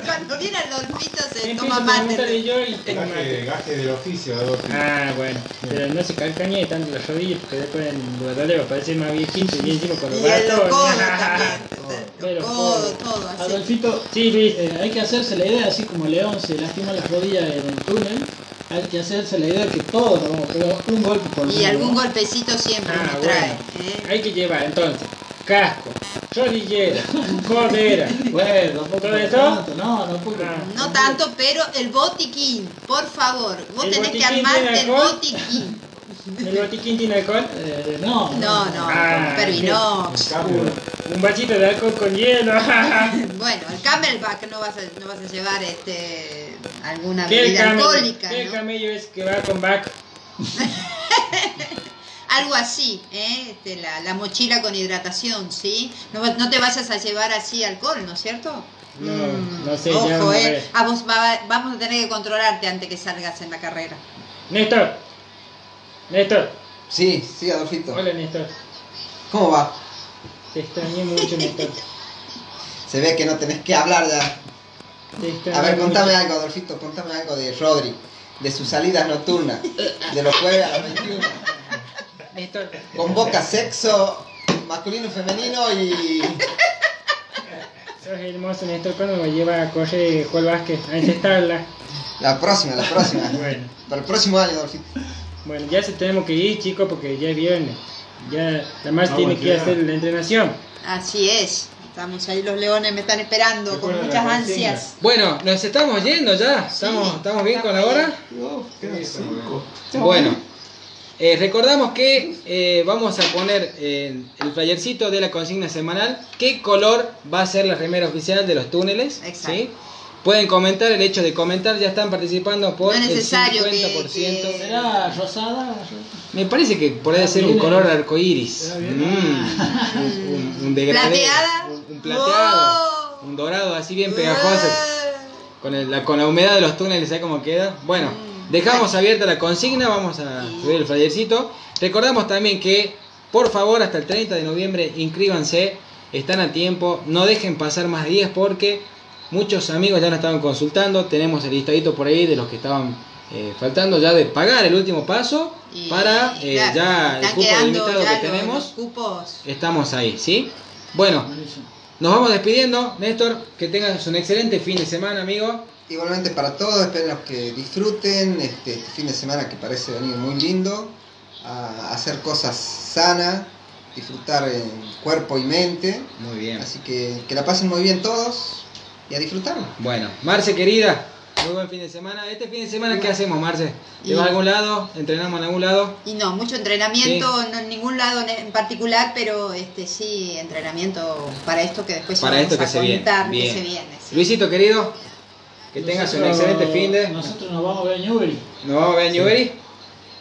Cuando viene el dolfito se toma mate. yo y tengo Gaje, mate. gaje del oficio, Adolfo. Ah, bueno, pero no se calcañe tanto las rodillas porque después en Guadalajara parece más viejito y encima con los Y el gatos. codo también. Pero codo. todo así. Adolfito, Sí, Luis. eh, hay que hacerse la idea, así como León se lastima las rodillas en el túnel, hay que hacerse la idea que todos nos vamos a pegar un golpe por Y día, algún ¿no? golpecito siempre Ah, nos trae. bueno. ¿eh? Hay que llevar entonces casco, rodillera, codera. Bueno, tampoco ¿Todo tanto, no, no puedo. Ah. No tanto, pero el botiquín, por favor. Vos ¿El tenés que botiquín armarte el alcohol? botiquín. ¿El botiquín tiene alcohol? Eh, no, No, no, Ah, Pervinox. Un vasito de alcohol con hielo. Bueno, el camelback no vas a, no vas a llevar este alguna ¿Qué, bebida alcohólica, ¿Qué ¿no? camello es que va con vaca? Algo así, ¿eh? Este, la, la mochila con hidratación, ¿sí? No, va- no te vayas a llevar así alcohol, ¿no es cierto? No, Mm, no sé, Ojo, vamos a ¿eh? ver. A vos va- vamos a tener que controlarte antes que salgas en la carrera. Néstor. Néstor. Sí, sí, Adolfito. Hola, Néstor. ¿Cómo va? Te extrañé mucho, Néstor. Se ve que no tenés que hablar ya. Te extrañé A ver, mucho. contame algo, Adolfito, contame algo de Rodri, de sus salidas nocturnas, de los jueves a las 21. Néstor. Convoca sexo masculino y femenino y. Sos hermoso, Néstor. ¿Cuándo me lleva a correr Juan Vázquez? A encestarla. La próxima, la próxima. Bueno. Para el próximo año, Adolfito. Bueno, ya se tenemos que ir, chicos, porque ya es viernes. Ya la más Vamos tiene que ir a llegar. hacer la entrenación. Así es. Estamos ahí, los leones me están esperando con muchas ansias. bueno, nos estamos yendo ya. ¿Estamos, Sí, ¿estamos bien con la hora? Quedan cinco. Bueno, eh, recordamos que eh, vamos a poner eh, el flyercito de la consigna semanal. ¿Qué color va a ser la remera oficial de los túneles? Exacto. ¿Sí? Pueden comentar, el hecho de comentar ya están participando por No es el necesario que- 50%. que- ¿Será rosada? Me parece que puede ser un color arcoíris. Mm, un, un- un degradé, ¿Plateada? Un, un plateado. Oh. Un dorado así bien pegajoso. Eh, Con, el- la, con la humedad de los túneles, ¿sabes cómo queda? Bueno, Mm. Dejamos abierta la consigna, vamos a subir el flyercito. Recordamos también que, por favor, hasta el 30 de noviembre, inscríbanse, están a tiempo, no dejen pasar más días porque muchos amigos ya nos estaban consultando, tenemos el listadito por ahí de los que estaban eh, faltando ya de pagar el último paso y- para eh, claro, ya el cupo limitado ya que los- tenemos. los cupos. Estamos ahí, ¿sí? Bueno, nos vamos despidiendo, Néstor, que tengas un excelente fin de semana, amigo. Igualmente para todos, espero que disfruten este, este fin de semana que parece venir muy lindo, a hacer cosas sanas, disfrutar en cuerpo y mente, Muy bien. así que que la pasen muy bien todos y a disfrutarlo. Bueno, Marce querida, muy buen fin de semana. Este fin de semana, ¿qué hacemos, Marce? ¿Te vas a algún lado? ¿Entrenamos en algún lado? Y no, mucho entrenamiento, no en ningún lado en- particular, pero este sí, entrenamiento para esto que después Para vamos esto que a se viene. contar Bien. que se viene. sí. Luisito querido, que tengas un excelente fin de. Nosotros nos vamos a ver en Newbery. Nos vamos a ver en Newbery.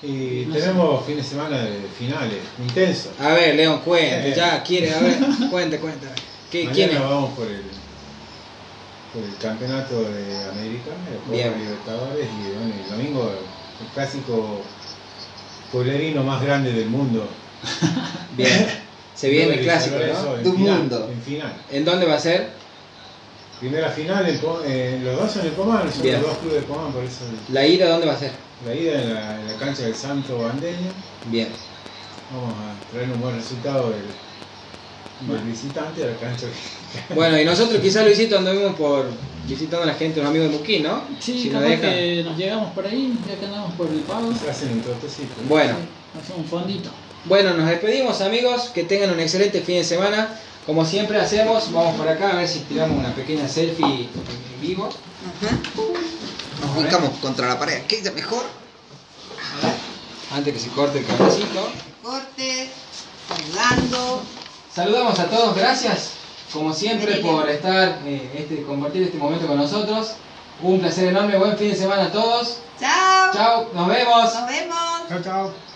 Y No sé. tenemos fin de semana de finales, intensos. A ver, León, cuente, Eh. ya quiere, a ver, cuente, cuente. ¿Qué, Mañana ¿Quién es? vamos por el, por el campeonato de América, el Bien. Libertadores, y bueno, el domingo el clásico pueblerino más grande del mundo. Bien. Se viene el clásico, ¿no? final, mundo. En final. ¿En dónde va a ser? Primera final, eh, los dos son el Comán, son Bien. los dos clubes de Comán, por eso ¿La ida dónde va a ser? la ida en la, en la cancha del Santo Bandeño. Bien. Vamos a traer un buen resultado del, del visitante a la cancha. Bueno, y nosotros quizás Luisito anduvimos por, visitando a la gente, los amigos de Muquín, ¿no? Sí, Si nos capaz dejan. que nos llegamos por ahí, ya que andamos por el pago. Se hacen un trotecito. Bueno, Hacemos un fondito. bueno, nos despedimos amigos, que tengan un excelente fin de semana. Como siempre hacemos, vamos por acá a ver si tiramos una pequeña selfie en vivo. Ajá. Nos ubicamos contra la pared. ¿Qué es mejor? Antes que se corte el cablecito. Corte, saludando. Saludamos a todos, gracias como siempre por estar, eh, este, compartir este momento con nosotros. Un placer enorme, buen fin de semana a todos. Chao. Chao, nos vemos. Nos vemos. Chao, chao.